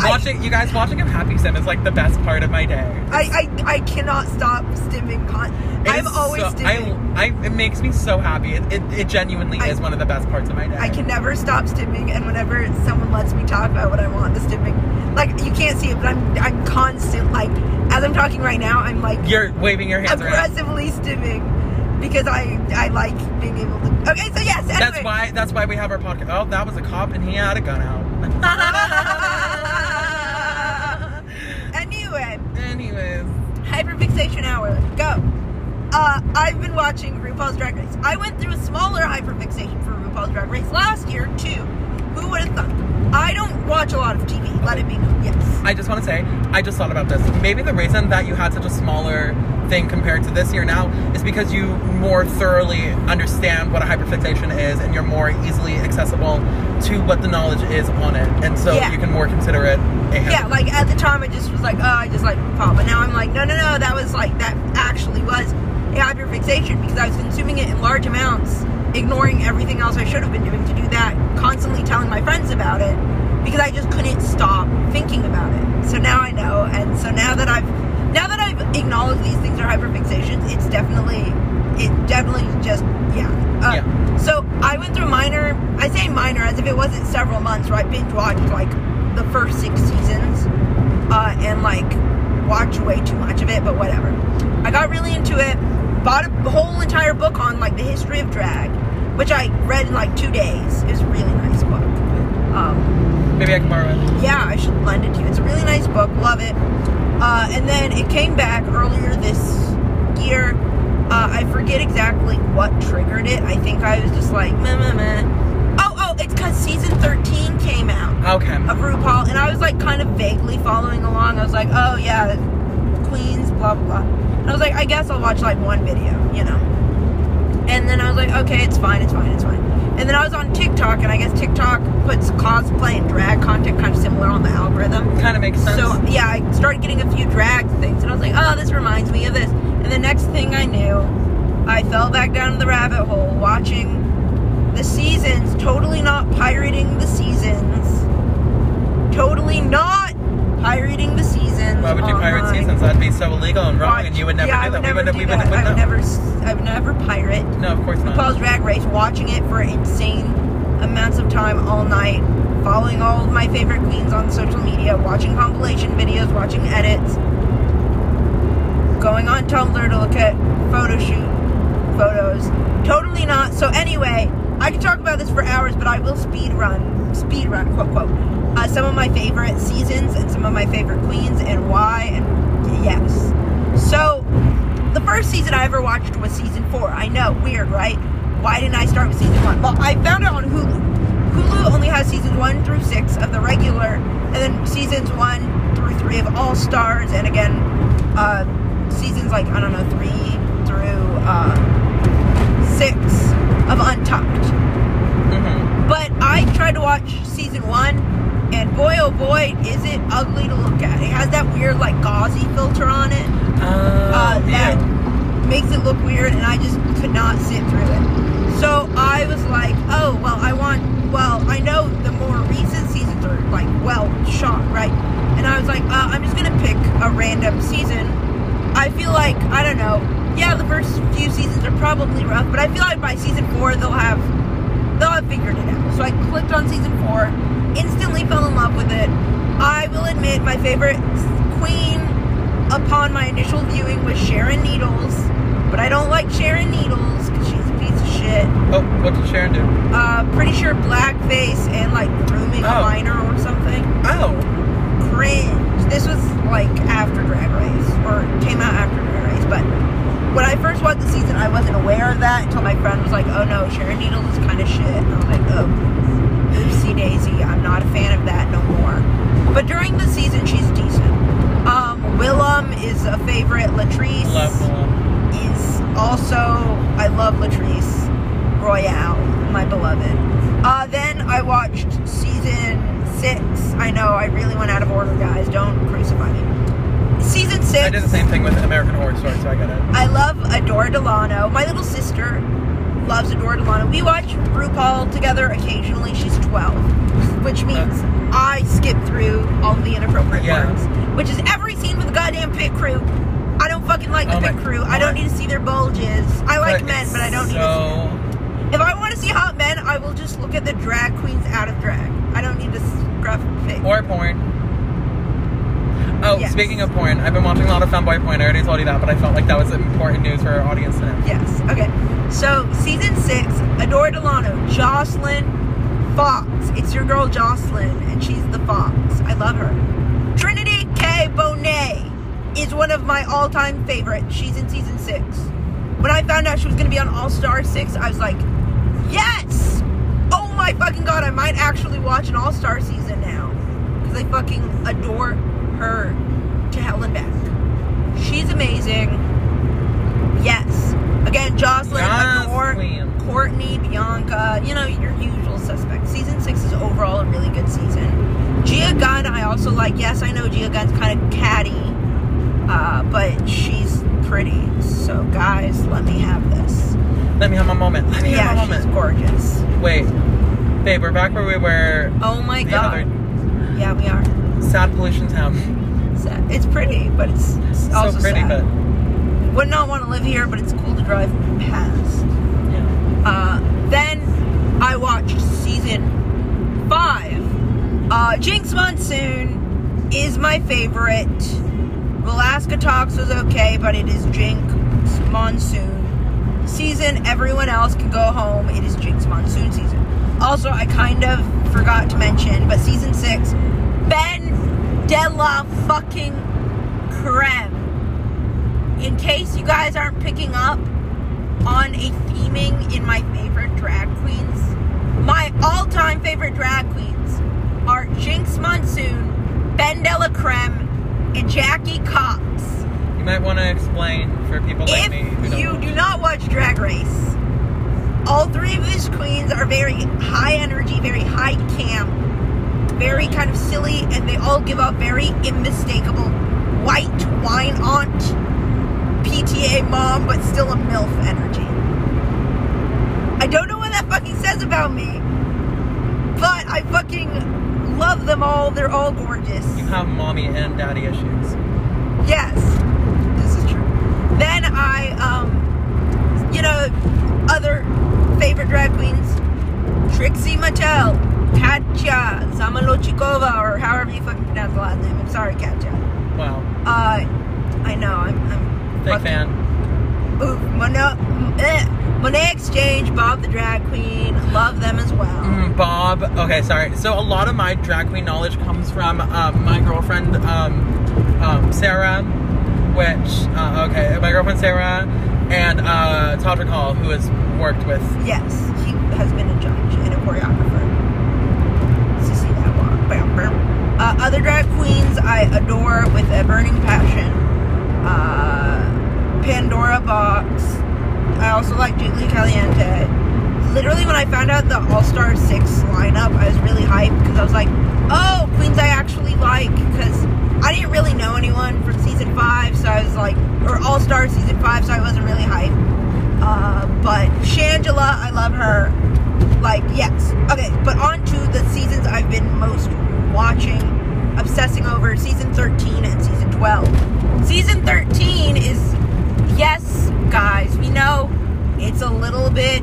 I, Watching you guys watching him happy sim is like the best part of my day. I, I, I cannot stop stimming. Con- It I'm always so, stimming. I, I, it makes me so happy. It, it, it genuinely I- is one of the best parts of my day. I can never stop stimming, and whenever someone lets me talk about what I want, the stimming, like you can't see it, but I'm I'm constant. Like as I'm talking right now, I'm like You're waving your hands around. aggressively stimming because I I like being able to. Okay, so yes, anyway. That's why. That's why we have our podcast. Oh, that was a cop, and he had a gun out. anyway, Anyways, hyperfixation hour. Go. Uh, I've been watching RuPaul's Drag Race. I went through a smaller hyperfixation for RuPaul's Drag Race last year too. Who would have thought? I don't watch a lot of TV. Let it be known. Yes. I just want to say, I just thought about this. Maybe the reason that you had such a smaller thing compared to this year now is because you more thoroughly understand what a hyperfixation is, and you're more easily accessible to what the knowledge is on it, and so Yeah. you can more consider it a Yeah, like at the time I just was like, oh, I just like pop. But now I'm like, no, no, no, that was like, that actually was a hyperfixation because I was consuming it in large amounts, ignoring everything else I should have been doing to do that, constantly telling my friends about it because I just couldn't stop thinking about it. So now I know. And so now that I've, now that I've acknowledged these things are hyperfixations, it's definitely, it definitely just, yeah. Uh, Yeah. So I went through minor, I say minor as if it wasn't several months, where I binge watched like the first six seasons uh, and like watched way too much of it, but whatever. I got really into it, bought a whole entire book on like the history of drag, which I read in like two days. It was a really nice book. Um, Maybe I can borrow it. yeah, I should lend it to you. It's a really nice book. Love it. Uh, and then it came back earlier this year, Uh, I forget exactly what triggered it. I think I was just like, meh, meh, meh. Oh, oh, it's because season 13 came out Okay. of RuPaul, and I was like kind of vaguely following along. I was like, oh yeah, Queens, blah blah blah. And I was like, I guess I'll watch like one video, you know. And then I was like, okay, it's fine, it's fine, it's fine. And then I was on TikTok, and I guess TikTok puts cosplay and drag content kind of similar on the algorithm. Kind of makes sense. So yeah, I started getting a few drag things, and I was like, oh, this reminds me of this. And the next thing I knew, I fell back down the rabbit hole watching the seasons, totally not pirating the seasons, totally not pirating the seasons. Why would you pirate seasons? That'd be so illegal and wrong, and you would never yeah, do I that. would never we wouldn't. do we that. wouldn't. I would never. s- I would never pirate. No, of course not. RuPaul's Drag Race, watching it for insane amounts of time all night, following all of my favorite queens on social media, watching compilation videos, watching edits, going on Tumblr to look at photo shoot photos. Totally not. So anyway, I could talk about this for hours, but I will speed run, speed run, quote quote, uh, some of my favorite seasons and some of my favorite queens and why and yes. So the first season I ever watched was season four. I know, weird, right? Why didn't I start with season one? Well, I found it on Hulu. Hulu only has seasons one through six of the regular, and then seasons one through three of All Stars, and again, uh, seasons like I don't know three through uh, six of Untucked. Mhm. But I tried to watch season one, and boy oh boy, is it ugly to look at. It has that weird like gauzy filter on it Uh, uh, that yeah. makes it look weird, and I just could not sit through it. So I was like, oh well, I want. Well, I know the more recent seasons are like well shot, right? And I was like, uh, I'm just gonna pick a random season. I feel like I don't know. Yeah, the first few seasons are probably rough, but I feel like by season four they'll have they'll have figured it out. So I clicked on season four, instantly fell in love with it. I will admit my favorite queen upon my initial viewing was Sharon Needles, but I don't like Sharon Needles because she's a piece of shit. Oh, what did Sharon do? Uh, pretty sure blackface and like grooming a Oh. minor or something. Oh, Cringe. This was like after Drag Race, or came out after Drag Race, but when I first watched the season, I wasn't aware of that until my friend was like, "Oh no, Sharon Needles is kind of shit," and I was like, "Oh, daisy, I'm not a fan of that no more." But during the season, she's decent. Um, Willam is a favorite. Latrice love is also I love Latrice Royale, my beloved. Uh, then I watched season six. I know I really went out of order, guys. Don't crucify me. Season six. I did the same thing with American Horror Story, so I got it. I love Adore Delano. My little sister loves Adore Delano. We watch RuPaul together occasionally. She's 12, which means I skip through all the inappropriate Yeah. parts, which is every scene with the goddamn pit crew. I don't fucking like the Oh my pit crew. I don't need to see their bulges. I like men, but I don't need to see so... If I want to see hot men, I will just look at the drag queens out of drag. I don't need to scruff. Or porn. Oh, Yes. speaking of porn, I've been watching a lot of femboy porn. I already told you that, but I felt like that was important news for our audience to know. Yes. Okay. So season six, Adore Delano, Joslyn Fox. It's your girl Joslyn, and she's the Fox. I love her. Trinity K. Bonet is one of my all-time favorites. She's in season six. When I found out she was gonna be on All Star Six, I was like, yes! Oh my fucking god! I might actually watch an All Star season now because I fucking adore her to hell and back. She's amazing. Yes. Again, Joslyn, Adore. Courtney, Bianca, you know, your usual suspects. Season six is overall a really good season. Gia Gunn, I also like. Yes, I know Gia Gunn's kind of catty, uh, but she's pretty. So, guys, let me have this. Let me have my moment. Let me have Yeah, my she's gorgeous. Wait. Babe, we're back where we were Oh my god. other Yeah, we are. sad pollution town. Sad. It's pretty, but it's So also pretty, sad. but Would not want to live here, but it's cool to drive past. yeah. Uh, then I watched season five. Uh, Jinkx Monsoon is my favorite. Alaska Talks was okay, but it is Jinkx Monsoon season. Everyone else can go home. It is Jinkx Monsoon season. Also, I kind of forgot to mention, but season six, Ben De La fucking Creme. In case you guys aren't picking up, on a theming in my favorite drag queens. My all-time favorite drag queens are Jinkx Monsoon, BenDeLaCreme, and Jackie Cox. You might want to explain for people like me. who If you do not watch Drag Race, all three of these queens are very high energy, very high camp, very kind of silly, and they all give off very unmistakable white wine aunt, PTA mom, but still a MILF energy. I don't know what that fucking says about me, but I fucking love them all. They're all gorgeous. you have mommy and daddy issues. Yes, this is true. Then I, um, you know, other favorite drag queens: Trixie Mattel, Katya Zamolodchikova, or however you fucking pronounce the last name. I'm sorry, Katya. Wow. Uh, I know. I'm. I'm Big fan. Ooh, Monet, eh, Monét X Change, Bob the Drag Queen. Love them as well. Mm, Bob. Okay, sorry. So a lot of my drag queen knowledge comes from um, my girlfriend um, um, Sarah, which uh, okay, my girlfriend Sarah, and uh, Hall, who has worked with. Yes, he has been a judge and a choreographer. Sissy that walk. Bam, bam. Uh, other drag queens I adore with a burning passion. Uh, Pandora Boxx. I also like Jiggly Caliente. Literally, when I found out the All Star 6 lineup, I was really hyped because I was like, oh, queens I actually like. Because I didn't really know anyone from season 5, so I was like, or All Star season 5, so I wasn't really hyped. Uh, but Shangela, I love her. Like, yes. Okay, but on to the seasons I've been most watching, obsessing over season 13 and season 12. Season 13 is, yes, guys, we know it's a little bit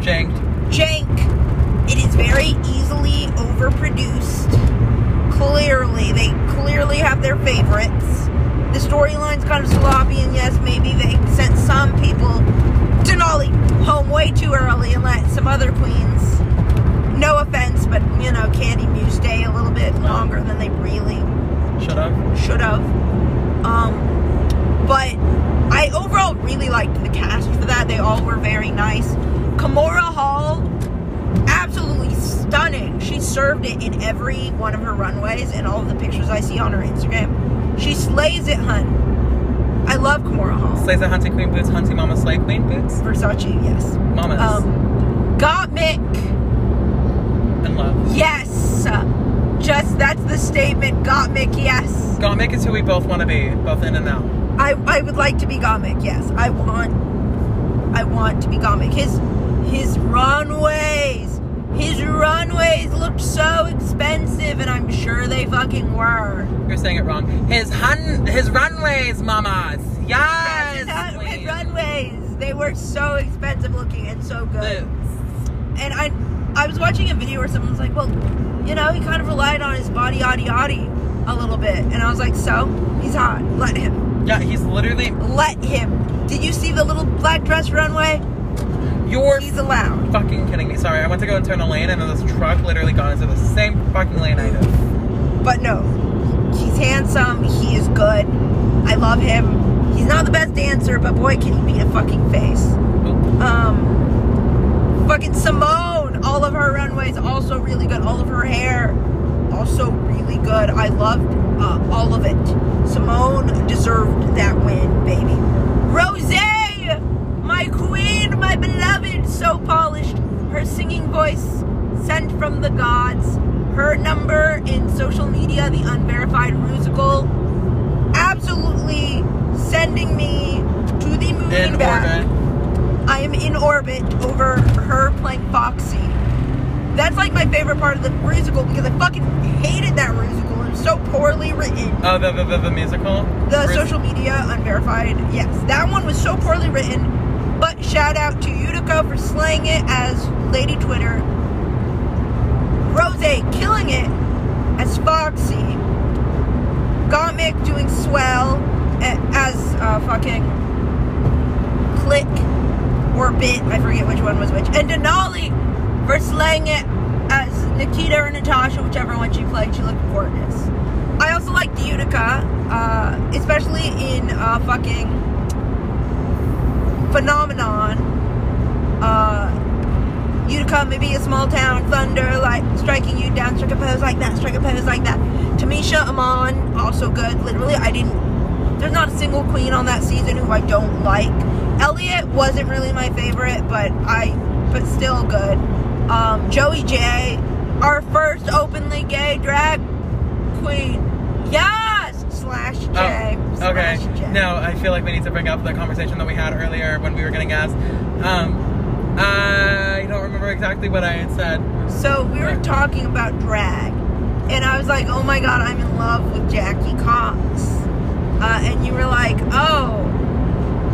Janked. jank. It is very easily overproduced. Clearly, they clearly have their favorites. The storyline's kind of sloppy, and yes, maybe they sent some people Denali home way too early and let some other queens. No offense, but you know, Kandy Muse stay a little bit longer than they really Shut up. should have. Um, but I overall really liked the cast for that. They all were very nice. Kahmora Hall, absolutely stunning. She served it in every one of her runways and all of the pictures I see on her Instagram. She slays it, hun. I love Kahmora Hall. Slays a hunting queen boots, hunting mama slay queen boots. Versace, yes. Mamas. Um, Gottmik, and love. yes. Just that's the statement. Gottmik, yes. Gottmik is who we both want to be, both in and out. I, I would like to be Gottmik, yes. I want I want to be Gottmik. His his runways his runways looked so expensive and I'm sure they fucking were. You're saying it wrong. His hun, his runways, mamas. Yes. his, his runways. They were so expensive looking and so good. Boots. And I I was watching a video where someone was like, Well, you know, he kind of relied on his body yaddy yaddy a little bit. And I was like, So? He's hot. Let him. Yeah, he's literally Let him. Did you see the little black dress runway? You're He's allowed. fucking kidding me. Sorry, I went to go and turn a lane, and then this truck literally got into the same fucking lane I did. But no, he's handsome. He is good. I love him. He's not the best dancer, but boy, can he beat a fucking face. Oop. Um, fucking Simone. All of her runways also really good. All of her hair also really good. I loved uh, all of it. Simone deserved that win, baby. Rose, my queen, my beloved, so polished. Her singing voice sent from the gods. Her number in social media, the unverified musical, absolutely sending me to the moon In and back. orbit. I am in orbit over her playing Foxy. That's like my favorite part of the musical because I fucking hated that musical. It was so poorly written. Oh, the, the, the, the musical? The Riz- social media unverified, yes, that one was so poorly written. But shout out to Utica for slaying it as Lady Twitter. Rose killing it as Foxy. Gottmik doing swell as uh, fucking Click or Bit. I forget which one was which. And Denali for slaying it as Nikita or Natasha, whichever one she played. She looked gorgeous. I also liked Utica, uh, especially in uh, fucking Phenomenon. uh, Utica, maybe a small town, Thunder, like striking you down, strike a pose like that, strike a pose like that. Tamisha Iman, also good. Literally, I didn't. There's not a single queen on that season who I don't like. Elliot wasn't really my favorite, but I, but still good. Um, Joey Jay, our first openly gay drag queen. Yes, slash J. Oh, okay. slash J. No, I feel like we need to bring up the conversation that we had earlier when we were getting asked. Um, I don't remember exactly what I had said. So we were talking about drag, and I was like, "Oh my god, I'm in love with Jackie Cox," uh, and you were like, "Oh,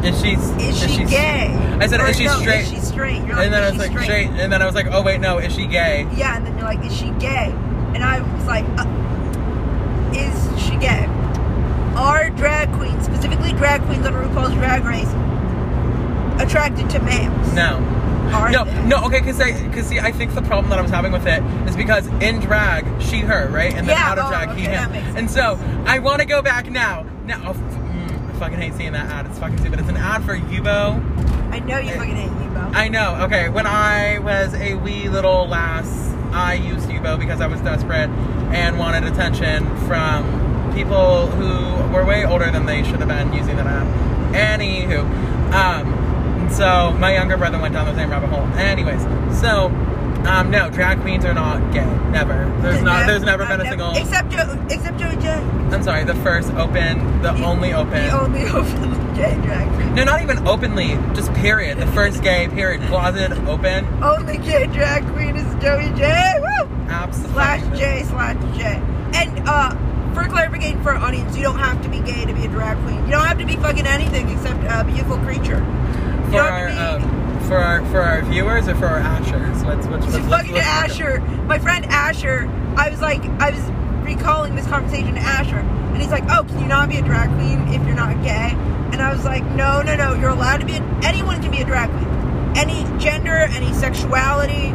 Is she? is she gay?" I said, Or, "Is she no, straight?" Is she straight? You're like, and then I was like, straight. And then I was like, oh wait, no, is she gay? Yeah, and then you're like, "Is she gay?" And I was like, uh, "Is she gay?" Are drag queens, specifically drag queens on RuPaul's Drag Race, attracted to males? No. Are No, they? no, okay, because I, cause see, I think the problem that I was having with it is because in drag, she, her, right? And then Yeah, out of oh, drag, he, okay, that him. And so, I want to go back now. Now, fucking hate seeing that ad. It's fucking stupid. It's an ad for Yubo. I know you Eh, fucking hate me, Bo. I know. Okay, when I was a wee little lass, I used Yubo because I was desperate and wanted attention from people who were way older than they should have been using that app. Anywho, um, so my younger brother went down the same rabbit hole. Anyways, so um, no, drag queens are not gay. Never. There's not. There's never been a single. Except Joe, except Joey Jay. I'm sorry. The first open, the only open. The only open gay drag queen. no, not even openly. Just period. The first gay period. Closet open. Only gay drag queen is Joey Jay. Woo! Absolutely. Slash J slash J. And uh, for clarification for our audience, you don't have to be gay to be a drag queen. You don't have to be fucking anything except a beautiful creature. You for our to for our for our viewers or for our ashers? Let's let's let's, let's, fucking let's Asher, my friend Asher, I was like, I was recalling this conversation to Asher, and he's like, "Oh, can you not be a drag queen if you're not gay?" And I was like, "No, no, no. You're allowed to be. A, anyone can be a drag queen. Any gender, any sexuality,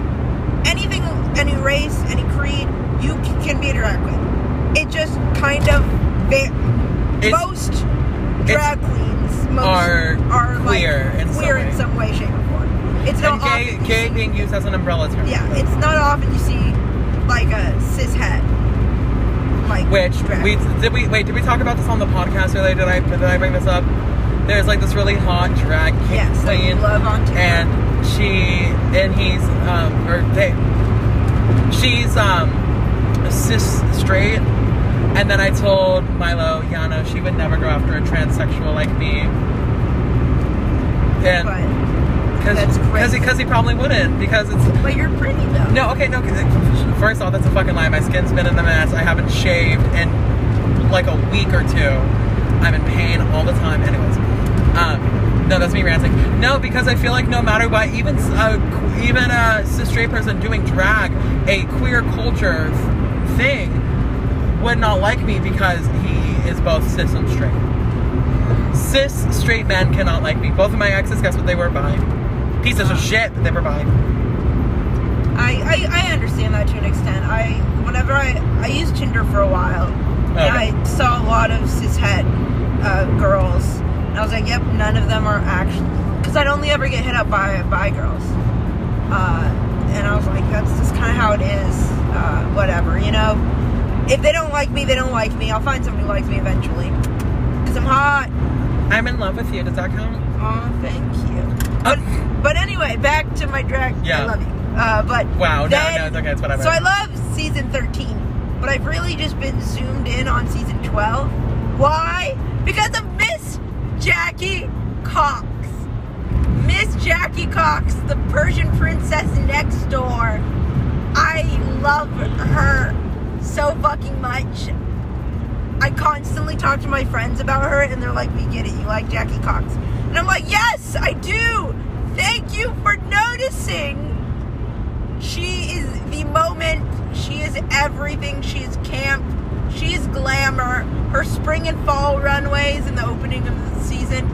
anything, any race, any creed. You can be a drag queen. It just kind of It's- most drag queens most are are queer like, in some queer way. in some way, shape. It's not gay often gay see- being used as an umbrella term. yeah, it's not often you see like a cis het. Like Which drag. we did we wait did we talk about this on the podcast earlier? Did I did I bring this up? There's like this really hot drag king yes, queen, love on and she and he's um or they she's um cis straight. And then I told Milo, yeah, no, she would never go after a transsexual like me. And but, because That's because crazy. he probably wouldn't because it's but you're pretty though. no okay no first off that's a fucking lie my skin's been in a mess I haven't shaved in like a week or two I'm in pain all the time anyways um no that's me ranting no because I feel like no matter what even uh, even a cis straight person doing drag a queer culture thing would not like me because he is both cis and straight cis straight men cannot like me. Both of my exes, guess what they were bi? Pieces of shit, that they provide. I, I I understand that to an extent. I whenever I I used Tinder for a while, and I saw a lot of cis het uh, girls, and I was like, yep, none of them are actually because I'd only ever get hit up by by girls, uh, and I was like, that's just kind of how it is. Uh, whatever, you know. If they don't like me, they don't like me. I'll find someone who likes me eventually. Cause I'm hot. I'm in love with you. Does that count? Oh, thank you. But but anyway, back to my drag. Yeah. I love you. Uh, but Wow, no, then- no, it's okay, it's whatever. So I love season 13, but I've really just been zoomed in on season 12. Why? Because of Miss Jackie Cox. Miss Jackie Cox, the Persian princess next door. I love her so fucking much. I constantly talk to my friends about her, and they're like, "We get it. You like Jackie Cox," and I'm like, "Yes, I do. Thank you for noticing." She is the moment. She is everything. She is camp. She is glamour. Her spring and fall runways in the opening of the season,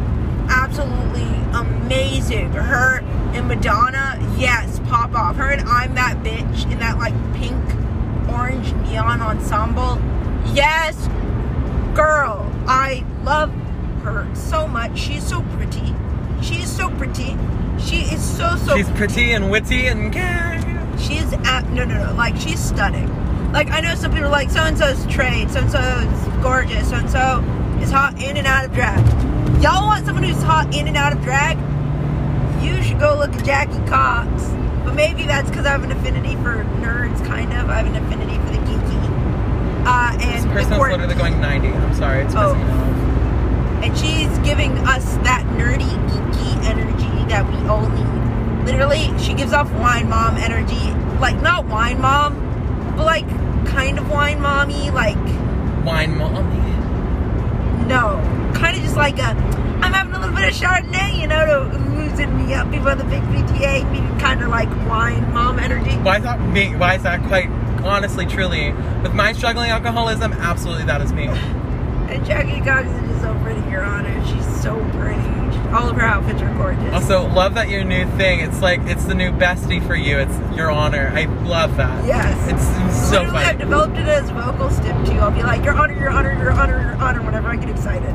absolutely amazing. Her and Madonna, yes, pop off. Her and I'm that bitch in that like pink, orange neon ensemble, yes, girl. I love her so much. She's so pretty. She is so pretty. She is so so. She's pretty and witty and She's at no no no like she's stunning. Like I know some people are like so and so's trade, so and so's gorgeous, so and so is hot in and out of drag. Y'all want someone who's hot in and out of drag? You should go look at Jackie Cox. But maybe that's because I have an affinity for nerds, kind of. I have an affinity for the geeky. Uh, and the person's literally going 90. I'm sorry, it's Oh. pissing me off. and she's giving us that nerdy, energy that we all need. Literally, she gives off wine mom energy. Like, not wine mom, but like kind of wine mommy. Like, Wine mommy. no. Kind of just like a, I'm having a little bit of Chardonnay, you know, to loosen me up before the big VTA, meaning kind of like wine mom energy. Why is that me? Why is that quite honestly, truly? With my struggling alcoholism, absolutely that is me. And Jackie Cox is just so pretty, Your Honor. She's so pretty. All of her outfits are gorgeous. Also, love that your new thing. It's like it's the new bestie for you. It's your honor. I love that. Yes. It's so Literally, I've developed it as vocal stim too. I'll be like, Your Honor, Your Honor, Your Honor, Your Honor, whenever I get excited.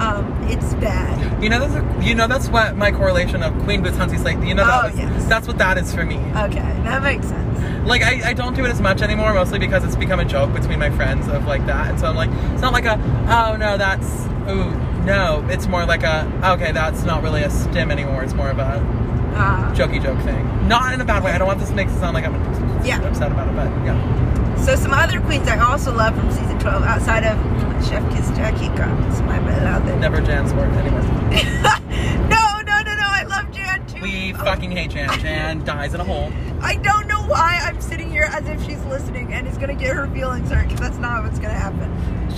Um, it's bad. You know that's a, you know that's what my correlation of Queen Boots Hunty Slate. You know that Oh, was, yes. that's what that is for me. Okay, that makes sense. Like I, I don't do it as much anymore, mostly because it's become a joke between my friends of like that. And so I'm like, it's not like a oh no that's ooh no. It's more like a okay that's not really a stim anymore. It's more of a Uh, jokey joke thing. Not in a bad way. I don't want this to make it sound like I'm Yeah. upset about it, but yeah. so some other queens I also love from season 12 outside of Chef Kiss Jackie Cox, my beloved. Never Jan sport. Anyways, no, no, no, no. I love Jan too. we Oh, fucking hate Jan. Jan dies in a hole. I don't know why I'm sitting here as if she's listening and is gonna get her feelings hurt because that's not what's gonna happen.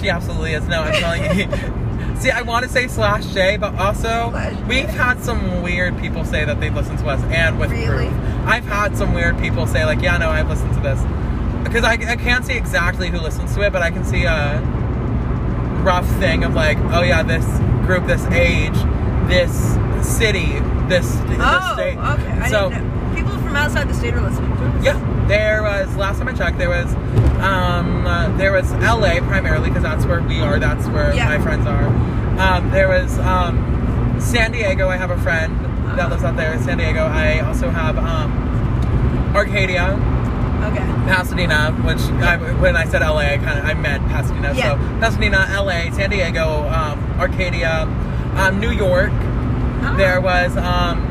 She absolutely is. No, I'm telling you. See, I want to say slash J, but also Slash we've had some weird people say that they've listened to us, and with Really? proof. I've had some weird people say like, yeah, no, I've listened to this, because I, I can't see exactly who listens to it, but I can see a rough thing of like, oh yeah, this group, this age, this city, this this Oh, state. okay. I so. People from outside the state are listening to us. yeah, there was last time I checked. There was, um, uh, there was L.A. primarily because that's where we are. That's where Yeah. my friends are. Um, there was um, San Diego. I have a friend that lives out there in San Diego. I also have um, Arcadia, Okay. Pasadena. Which I, when I said L.A., I kind of I meant Pasadena. Yeah. So Pasadena, L.A., San Diego, um, Arcadia, um, New York. Ah. There was um,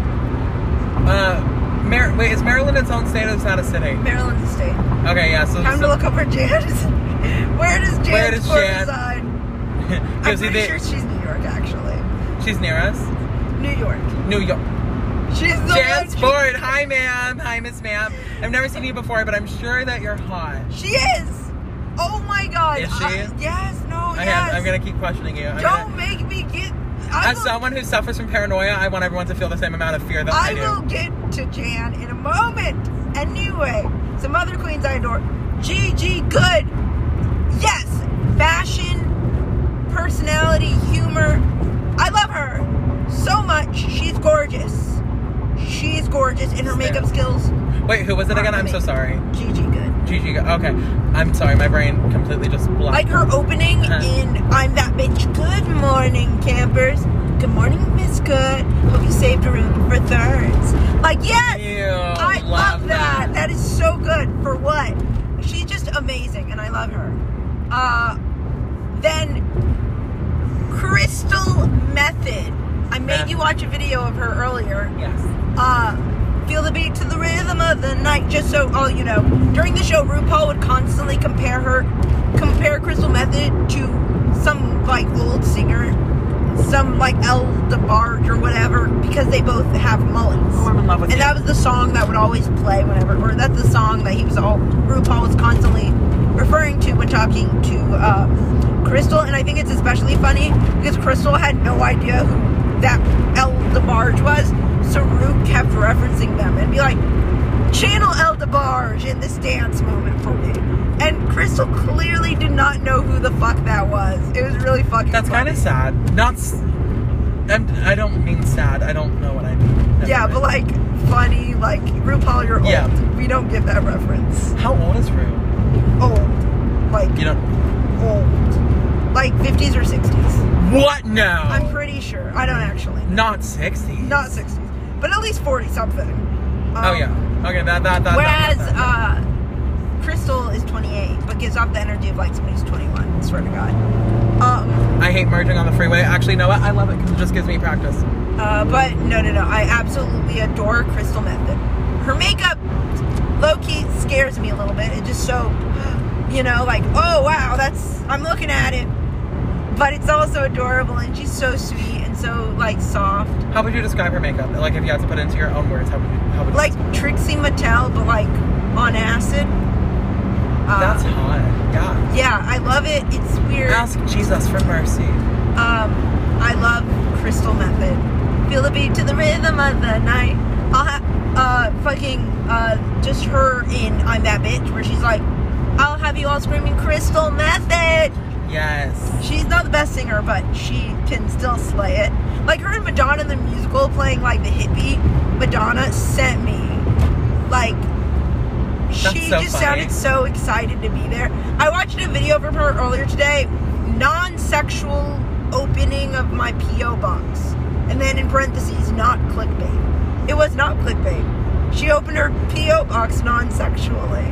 uh, Mar- wait, is Maryland its own state or is that a city? Maryland's a state. Okay, yeah. So, Time so to look up her Jan's. Where does Jan Where does Jan- reside? I'm pretty the- sure she's New York, actually. she's near us. New York. New York. She's the Jan. Sport. Hi, ma'am. Hi, Miss Ma'am. I've never seen you before, but I'm sure that you're hot. She is. Oh my God. Is she? I- yes. No. I yes. have, I'm gonna keep questioning you. I'm Don't gonna- make me get. I as will, someone who suffers from paranoia, I want everyone to feel the same amount of fear that I, I do. I will get to Jan in a moment. Anyway, some other queens I adore. Gigi Goode. Yes. Fashion, personality, humor. I love her so much. She's gorgeous. She's gorgeous, and her makeup skills. Wait, who was it again? I'm so sorry. Gigi. Gigi. Okay, I'm sorry. My brain completely just blocked. Like her opening Uh-huh. in I'm That Bitch. Good morning, campers. Goode morning, Miss Good. Hope you saved a room for thirds. Like, yes! Ew, I love, that. That is so good. For what? She's just amazing, and I love her. Uh, then Crystal Methyd. I made Meth. you watch a video of her earlier. Yes. Uh, feel the beat to the rhythm of the night. Just so all you know, during the show, RuPaul would constantly compare her, compare Crystal Methyd to some like old singer, some like El DeBarge or whatever, because they both have mullets. Oh, I'm in love with and you. that was the song that would always play whenever, or that's the song that he was all RuPaul was constantly referring to when talking to uh, Crystal. And I think it's especially funny because Crystal had no idea who that El DeBarge was, so Ru kept referencing them and be like, "Channel El DeBarge in this dance moment for me." And Crystal clearly did not know who the fuck that was. It was really fucking. That's kind of sad. Not. I'm, I don't mean sad. I don't know what I mean. Yeah, but like funny, like RuPaul, you're old. Yeah. We don't get that reference. how old is Ru? Old, like You know old, like 50s or 60s. what? No. I'm pretty sure. I don't actually. Not 60. Not 60s. But at least forty something. Um, oh yeah. Okay. That that that. Whereas that, that. uh, Crystal is 28, but gives off the energy of like somebody who's 21. Swear to God. Um, I hate merging on the freeway. Actually, you know what? I love it because it just gives me practice. uh, but no, no, no. I absolutely adore Crystal Methyd. Her makeup, low key, scares me a little bit. It's just so, you know, like, oh wow, that's. I'm looking at it. But it's also adorable, and she's so sweet so like soft. How would you describe her makeup? Like, if you had to put it into your own words, how would you? How would you Like Trixie Mattel, but like on acid. Uh, That's hot. Yeah. Yeah, I love it. It's weird. Ask Jesus for mercy. Um, I love Crystal Methyd. Feel the beat to the rhythm of the night. I'll have uh fucking uh just her in I'm that bitch where she's like, I'll have you all screaming Crystal Methyd. Yes. She's not the best singer, but she can still slay it. Like her and Madonna in the musical playing like the hippie Madonna sent me like she so just funny. sounded so excited to be there. I watched a video from her earlier today, non-sexual opening of my PO box, and then in parentheses, not clickbait. It was not clickbait. She opened her PO box non-sexually,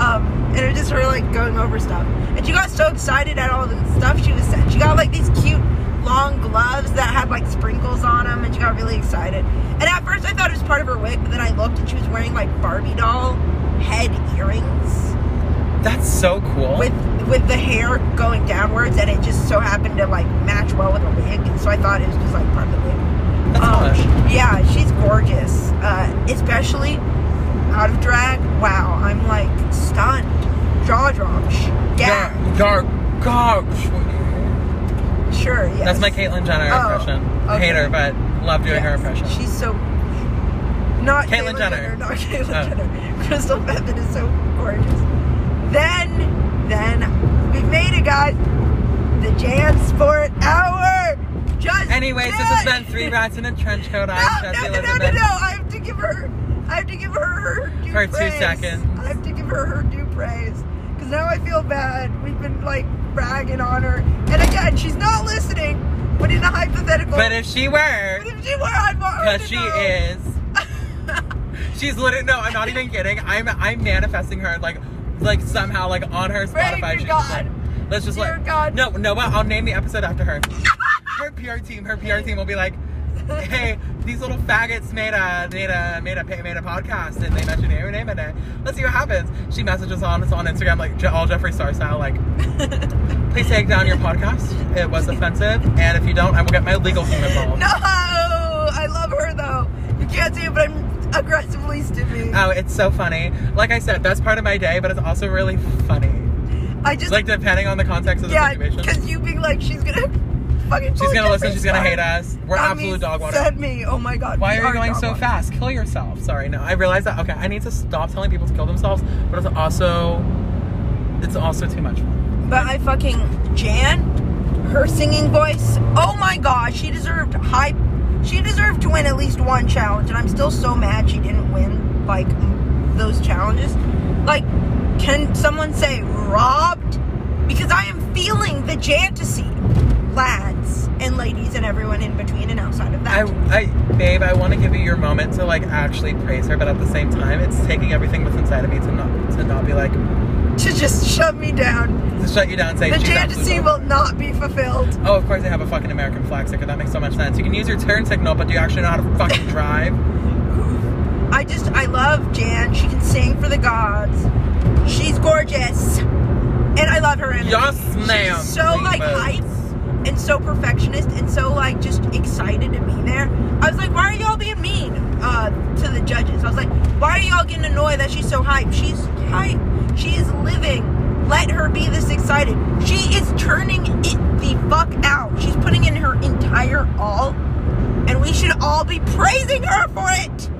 um, and it was just her like going over stuff, and she got so excited at all the stuff she was. She got like these cute long gloves that had like sprinkles on them, and she got really excited. And at first, I thought it was part of her wig, but then I looked and she was wearing like Barbie doll head earrings That's so cool. with with the hair going downwards, and it just so happened to like match well with the wig, and so I thought it was just like part of the wig. That's Um, yeah, she's gorgeous, uh, especially out of drag. Wow, I'm like stunned, jaw drops. yeah, Gar, gar, gar. sure, yes. That's my Caitlyn Jenner Oh, impression. okay. Hate her, but love doing her impression. She's so not Caitlyn Jenner. Jenner. Not Caitlyn Oh. Jenner. Crystal Methyd is so gorgeous. Then, then we've made it, guys. The Jan Sport Hour. Just Anyways, this has been Three Rats in a Trench Coat. I'm No, no, no, no, no, no! I have to give her. I have to give her her due For two praise. seconds. I have to give her her due praise because now I feel bad. We've been like bragging on her, and again, she's not listening. But in a hypothetical, But if she were, but if she were, I'd want her because she know. is, she's literally no. I'm not even kidding. I'm I'm manifesting her like like somehow like on her Pray Spotify. to she's God. like, let's just Dear like God. no no. I'll name the episode after her. Her PR team. Her PR team will be like. Hey, these little faggots made a made a made a made a podcast and they mentioned your name in it. Let's see what happens. She messages on us on Instagram like all Jeffree Star style, like, please take down your podcast. It was offensive, and if you don't, I will get my legal team involved. No, I love her though. You can't see it, but I'm aggressively stimming. Oh, it's so funny. Like I said, that's part of my day, but it's also really funny. I just Like depending on the context of the yeah, situation. because you being like she's gonna fucking. She's gonna listen. She's gonna hate us. We're That absolute dog water. Send me. Oh my god. Why are you going so water. fast? Kill yourself. Sorry, no. I realize that. Okay, I need to stop telling people to kill themselves, but it's also, it's also too much fun. But I fucking Jan, her singing voice. Oh my god, she deserved high. She deserved to win at least one challenge, and I'm still so mad she didn't win like those challenges. Like, can someone say robbed? Because I am feeling the Jantasy, lads and ladies and everyone in between and outside of that. I, babe, I want to give you your moment to like actually praise her, but at the same time, it's taking everything that's inside of me to not to not be like to just shut me down. to shut you down and say The Jantasy will not be fulfilled. Oh, of course they have a fucking American flag sticker. That makes so much sense. You can use your turn signal, but do you actually know how to fucking drive? I just I love Jan. She can sing for the gods. She's gorgeous, and I love her energy. Yes, ma'am. She's so like hype and so perfectionist and so like just excited to be there. I was like, why are y'all being mean uh, to the judges? I was like, why are y'all getting annoyed that she's so hype? She's hype. She is living. Let her be this excited. She is turning it the fuck out. She's putting in her entire all, and we should all be praising her for it.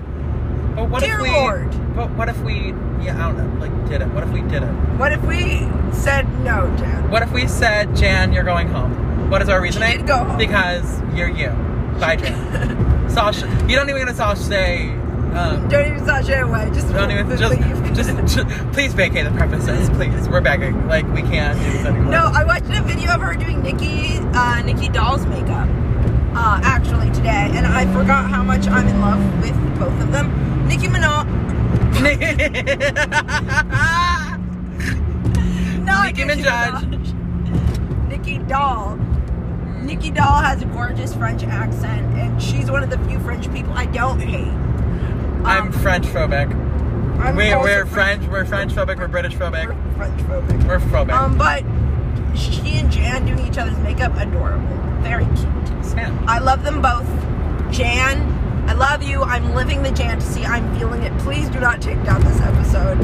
But what Dear if we? Lord. But what if we? Yeah, I don't know. Like, did it? What if we did it? What if we said no, Jan? What if we said, Jan, you're going home? What is our reasoning? go home. Because you're you. Bye. Sasha, you don't even get a Sasha say. Um, Don't even sashay away. Just, don't even just just, leave. just please vacate the premises, please. We're begging. Like we can't do this anymore. no, I watched a video of her doing Nicky, uh, Nicky Doll's makeup. uh, actually today, and I forgot how much I'm in love with both of them. Nicki Minaj. No, Nicki Minaj. Nicky Doll. Nicky Doll has a gorgeous French accent, and she's one of the few French people I don't hate. I'm Um, French phobic. We, also we're French. We're French phobic. We're British phobic. We're French phobic. We're phobic. Um, but she and Jan doing each other's makeup, adorable. Very cute. Sam. I love them both. Jan, I love you. I'm living the Jantasy. I'm feeling it. Please do not take down this episode.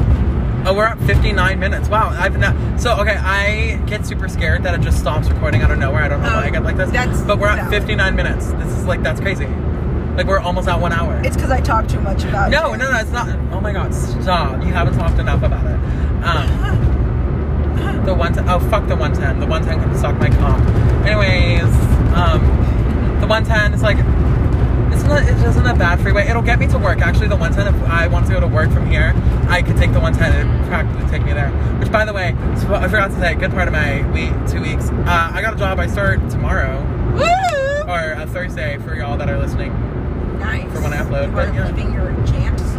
Oh, we're at 59 minutes. Wow. I've not. So okay, I get super scared that it just stops recording out of nowhere. I don't know why I get like this. Um, That's but we're at valid. 59 minutes. This is like that's crazy. Like we're almost at one hour. It's because I talk too much about no, Jan. no, no. It's not. Oh my God! Stop. You haven't talked enough about it. Um, the one. Oh fuck the 110. The 110 can suck my cock. Anyways, um, the 110 is like. It's not. It isn't a bad freeway. It'll get me to work. Actually, the 110. If I want to go to work from here, I could take the 110 and practically take me there. Which, by the way, I forgot to say. Good part of my week, two weeks. Uh, I got a job. I start tomorrow Woo! or a Thursday for y'all that are listening. Nice. for when I upload, You but are yeah. living your Jantasy.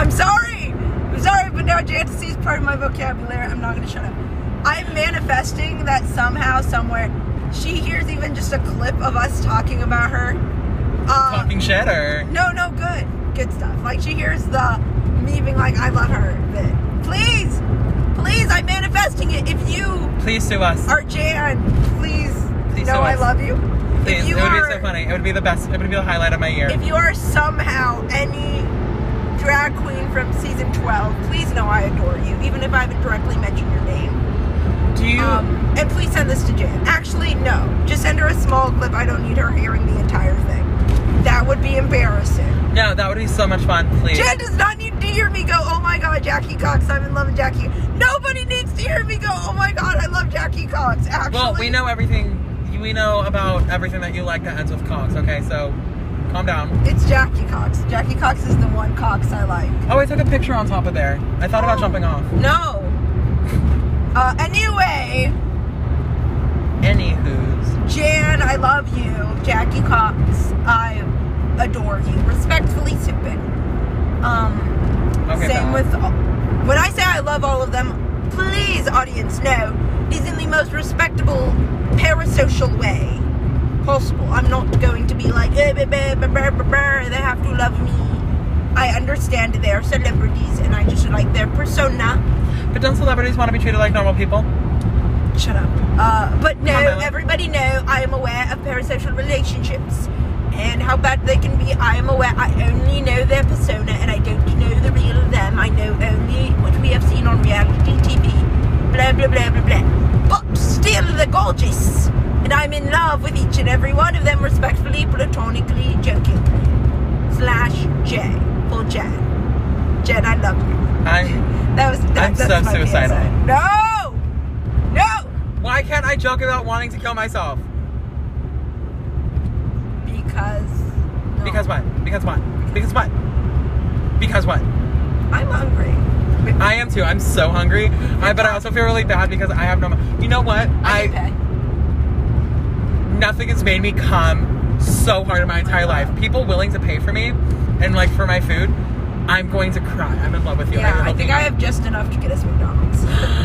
I'm sorry. I'm sorry, but now Jantasy is part of my vocabulary. I'm not going to shut up. I'm manifesting that somehow, somewhere, she hears even just a clip of us talking about her. Uh, Talking shit or. No, no, good. Good stuff. Like she hears the me being like, I love her bit. Please, please, I'm manifesting it. If you Please sue us. are Jan, please, Please know I love you. Please, if you it would are, be so funny. It would be the best. It would be the highlight of my year. If you are somehow any drag queen from season 12, please know I adore you, even if I haven't directly mentioned your name. Do you? Um, and please send this to Jan. Actually, no. Just send her a small clip. I don't need her hearing the entire thing. That would be embarrassing. no, that would be so much fun. Please. Jen does not need to hear me go, oh my god, Jackie Cox, I'm in love with Jackie. Nobody needs to hear me go, oh my god, I love Jackie Cox. Actually, well, we know everything. We know about everything that you like that ends with Cox. Okay, so calm down. It's Jackie Cox. Jackie Cox is the one Cox I like. Oh, I took a picture on top of there. I thought about Oh. jumping off. No. Uh, anyway, Anywho's. Jan, I love you. Jackie Cox, I adore you. Respectfully sipping. Um, Okay. same with all, when I say I love all of them, please, audience, know is in the most respectable parasocial way possible. I'm not going to be like, eh, bah, bah, bah, they have to love me. I understand they're celebrities and I just like their persona. But don't celebrities want to be treated like normal people? Shut up. Uh, but no, everybody know I am aware of parasocial relationships and how bad they can be. I am aware. I only know their persona and I don't know the real them. I know only what we have seen on reality TV. Blah blah blah blah blah. But still, they're gorgeous, and I'm in love with each and every one of them, respectfully, platonically, jokingly. Slash J for Jen. Jen, I love you. I'm. That was that, I'm that's so suicidal. No, no. Why can't I joke about wanting to kill myself? Because. no. Because what? Because what? Because what? Because what? I'm hungry. I am too. I'm so hungry. I, but I also feel really bad because I have no. You know what? I, I nothing has made me come so hard in my entire life. People willing to pay for me and like for my food. I'm going to cry. I'm in love with you. Yeah, you're I think I have just enough to get us McDonald's.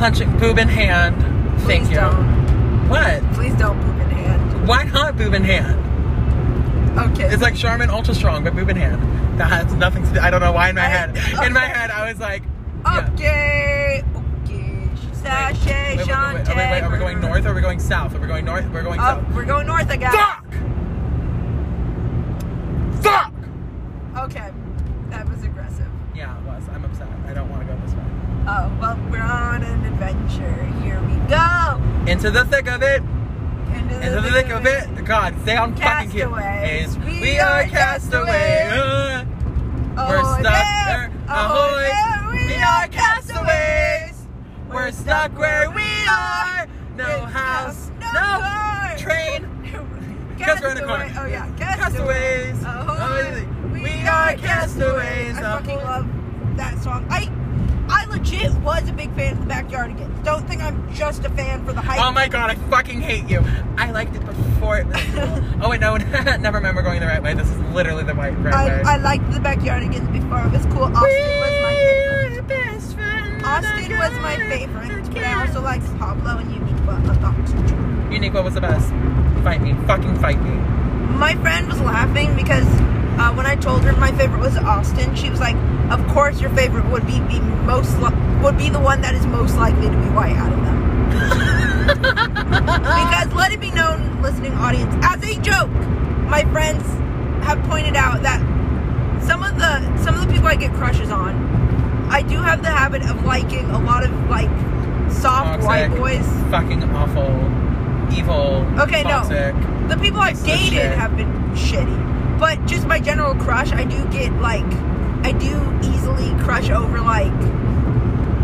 clenching boob in hand. Thank Please you. Don't. What? Please don't poop in hand. Why not boob in hand? Okay. It's like Charmin Ultra Strong, but boob in hand. That has nothing to do. I don't know why in my I- head. In my head, I was like, yeah. Okay. Okay. Sashay, Wait, wait, wait, wait, Shantay. wait, wait, Are we going north or are we going south? Are we going north? We're going Oh, south. we're going north again. Fuck! Fuck! Okay. That was aggressive. Yeah, it was. I'm upset. I don't want to go this way. Oh, well, we're on an adventure. Here we go. Into the thick of it. Into Into the thick of it. God, stay on fucking. Castaways. Is We we are castaways. Uh, We're stuck there. there. Ahoy there. We are castaways. We're stuck where we are. No house, no no car. train. Because we're in a car. Oh yeah, Castaways. Ahoy. We are castaways. I fucking love that song. I legit was a big fan of the Backyardigans. Don't think I'm just a fan for the hype. Oh my god, I fucking hate you. I liked it before it was cool. Oh wait, no, never remember going the right way. This is literally the right, right way. I, I liked the Backyardigans before it was cool. Austin was my favorite. best friends. Austin was my favorite, but I also liked Pablo and Uniqua a lot. Uniqua was the best. Fight me. Fucking fight me. My friend was laughing because uh, when I told her my favorite was Austin, she was like, "Of course, your favorite would be the most li- would be the one that is most likely to be white out of them." because let it be known, listening audience, as a joke, my friends have pointed out that some of the some of the people I get crushes on, I do have the habit of liking a lot of like soft white boys. Fucking awful. Evil. Okay, no. toxic. The people I've dated have been shitty. But just my general crush, I do get like, I do easily crush over like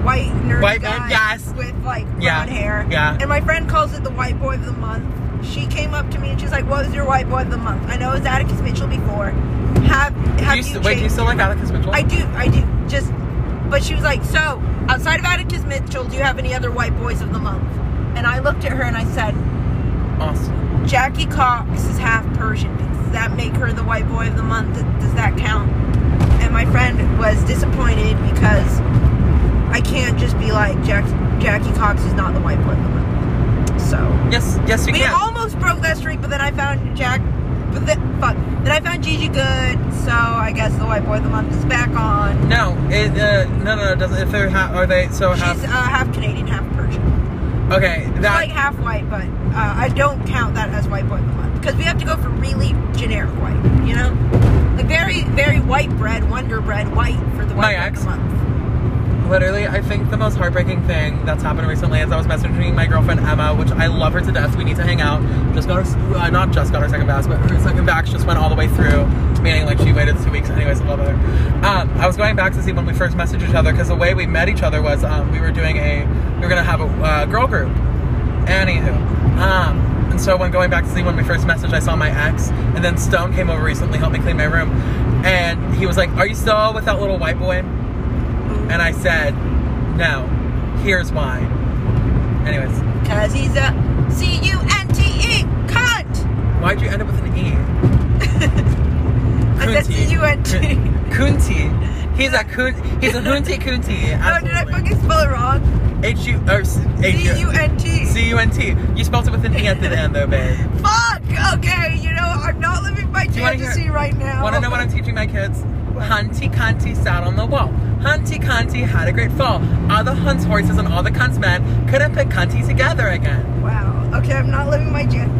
white nerd White guys yes. with like brown Yeah, hair. yeah. And my friend calls it the white boy of the month. She came up to me and she's like, "What was your white boy of the month?" I know it was Atticus Mitchell before. Have Do have you, you, st- wait, do you still like Atticus Mitchell? I do, I do. Just, but she was like, "So outside of Atticus Mitchell, do you have any other white boys of the month?" And I looked at her and I said, Awesome. Jackie Cox is half Persian. That make her the white boy of the month? Does that count? And my friend was disappointed because I can't just be like Jack, Jackie Cox is not the white boy of the month. So Yes, yes, you we can. We almost broke that streak, but then I found Jack. But then, fuck. Then I found Gigi Goode, so I guess the white boy of the month is back on. no, it, uh, no, no, no. Doesn't if they're ha- are they so half? She's uh, half Canadian, half Persian. Okay, She's that like half white, but uh, I don't count that as white boy month because we have to go for really generic white, you know, like very, very white bread, Wonder Bread white for the My white boy of ex. the month. Literally, I think the most heartbreaking thing that's happened recently is I was messaging my girlfriend Emma, which I love her to death. We need to hang out. Just got her, uh, not just got her second vax, but her second vax just went all the way through. Meaning, like she waited two weeks. Anyways, I love her. Um, I was going back to see when we first messaged each other because the way we met each other was um, we were doing a, we were gonna have a uh, girl group. Anywho, um, and so when going back to see when we first messaged, I saw my ex, and then Stone came over recently, helped me clean my room, and he was like, "Are you still with that little white boy?" And I said, no. Here's why. Anyways, Cause he's a C U N T E cunt. why'd you end up with an E? I said. C U N T. Kunti. He's a kun. He's a hunty kunti. Oh, did I fucking spell it wrong? H U or S- H C U N T. C U N T. You spelled it with an E at the end, though, babe. Fuck. Okay, you know I'm not living my fantasy right now. Want to know what I'm teaching my kids? Hunty Cunty sat on the wall. Hunty Cunty had a great fall. All the hunts horses and all the cunts men couldn't put Cunty together again. Wow. Okay, I'm not living my jan.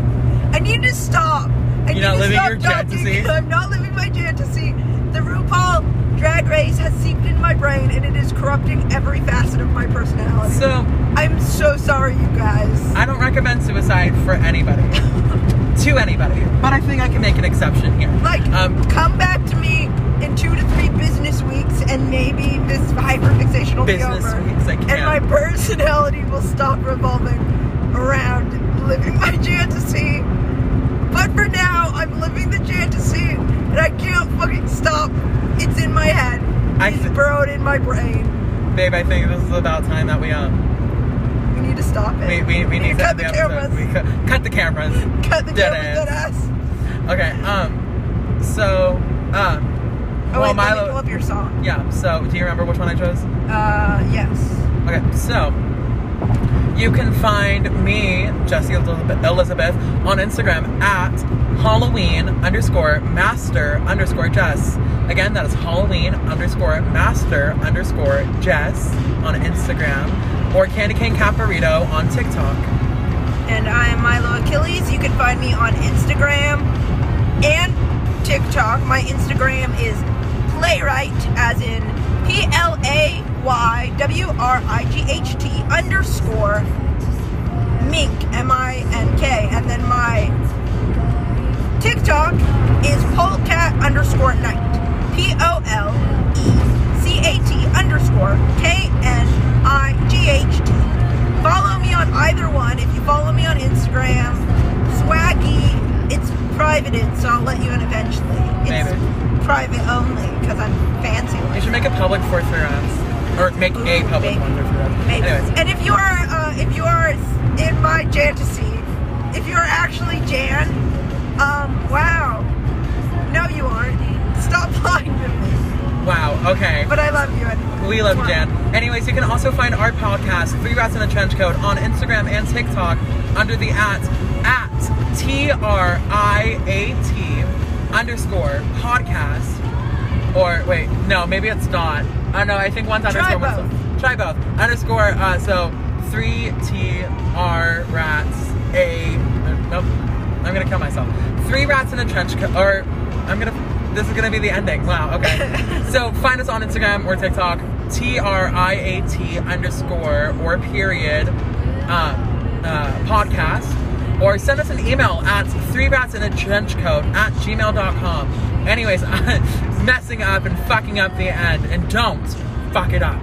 I need to stop. I You're not to living stop your fantasy? I'm not living my fantasy. The RuPaul Drag Race has seeped in my brain, and it is corrupting every facet of my personality. So I'm so sorry, you guys. I don't recommend suicide for anybody. to anybody. But I think I can make an exception here. like, Um, come back to me in two to three business weeks, and maybe this hyperfixation will business be over. weeks, and my personality will stop revolving around living my fantasy. But for now, I'm living the fantasy, and I can't fucking stop. It's in my head. I It's th- burrowed in my brain. Babe, I think this is about time that we um We need to stop it. we, we, we need to cut the episode. cameras. We cut, cut the cameras. cut the Dead cameras. Dead ass. Okay, um so um Oh well wait, Milo pull up your song. Yeah, so do you remember which one I chose? Uh, yes. Okay, so you can find me, Jesse Elizabeth, on Instagram at Halloween underscore master underscore Jess. Again, that is Halloween underscore master underscore Jess on Instagram or Candy Cane Caparito on TikTok. and I am Milo Achilles. You can find me on Instagram and TikTok. My Instagram is playwright, as in P L A Y W R I G H T underscore mink M I N K, and then my TikTok is polecat underscore night P O L E C A T underscore K N I G H T. Follow me on either one. If you follow me on Instagram, Swaggy, it's privated, so I'll let you in eventually. It's Maybe. private only because I'm fancy. You should make it public for three rounds. Or make a public one for three rats. Maybe. Anyways, And if you are, uh, if you are in my fantasy, if you're actually Jan, um, wow. No, you aren't. Stop lying to me. wow. Okay. But I love you anyway. We love. Jan. Anyways, you can also find our podcast, Three Rats in a Trench Coat, on Instagram and TikTok under the at at T R I A T underscore podcast. Or wait, no, maybe it's not. Oh no, I think one's Try underscore. one's- Try both. Underscore. Uh, so three T R rats a. Nope. I'm gonna kill myself. Three rats in a trench coat. Or I'm gonna. This is gonna be the ending. Wow. Okay. so find us on Instagram or TikTok. T R I A T underscore or period. Uh, uh, podcast. Or send us an email at three rats in a trench coat at gmail.com. Anyways, messing up and fucking up the end. And don't fuck it up.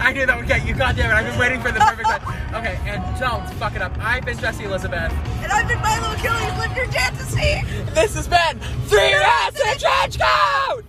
I knew that would get you. God damn it. I've been waiting for the perfect time. Okay, and don't fuck it up. I've been Jesse Elizabeth. And I've been Milo Achilles, live your fantasy. This has been Three Rats in a Trench Coat!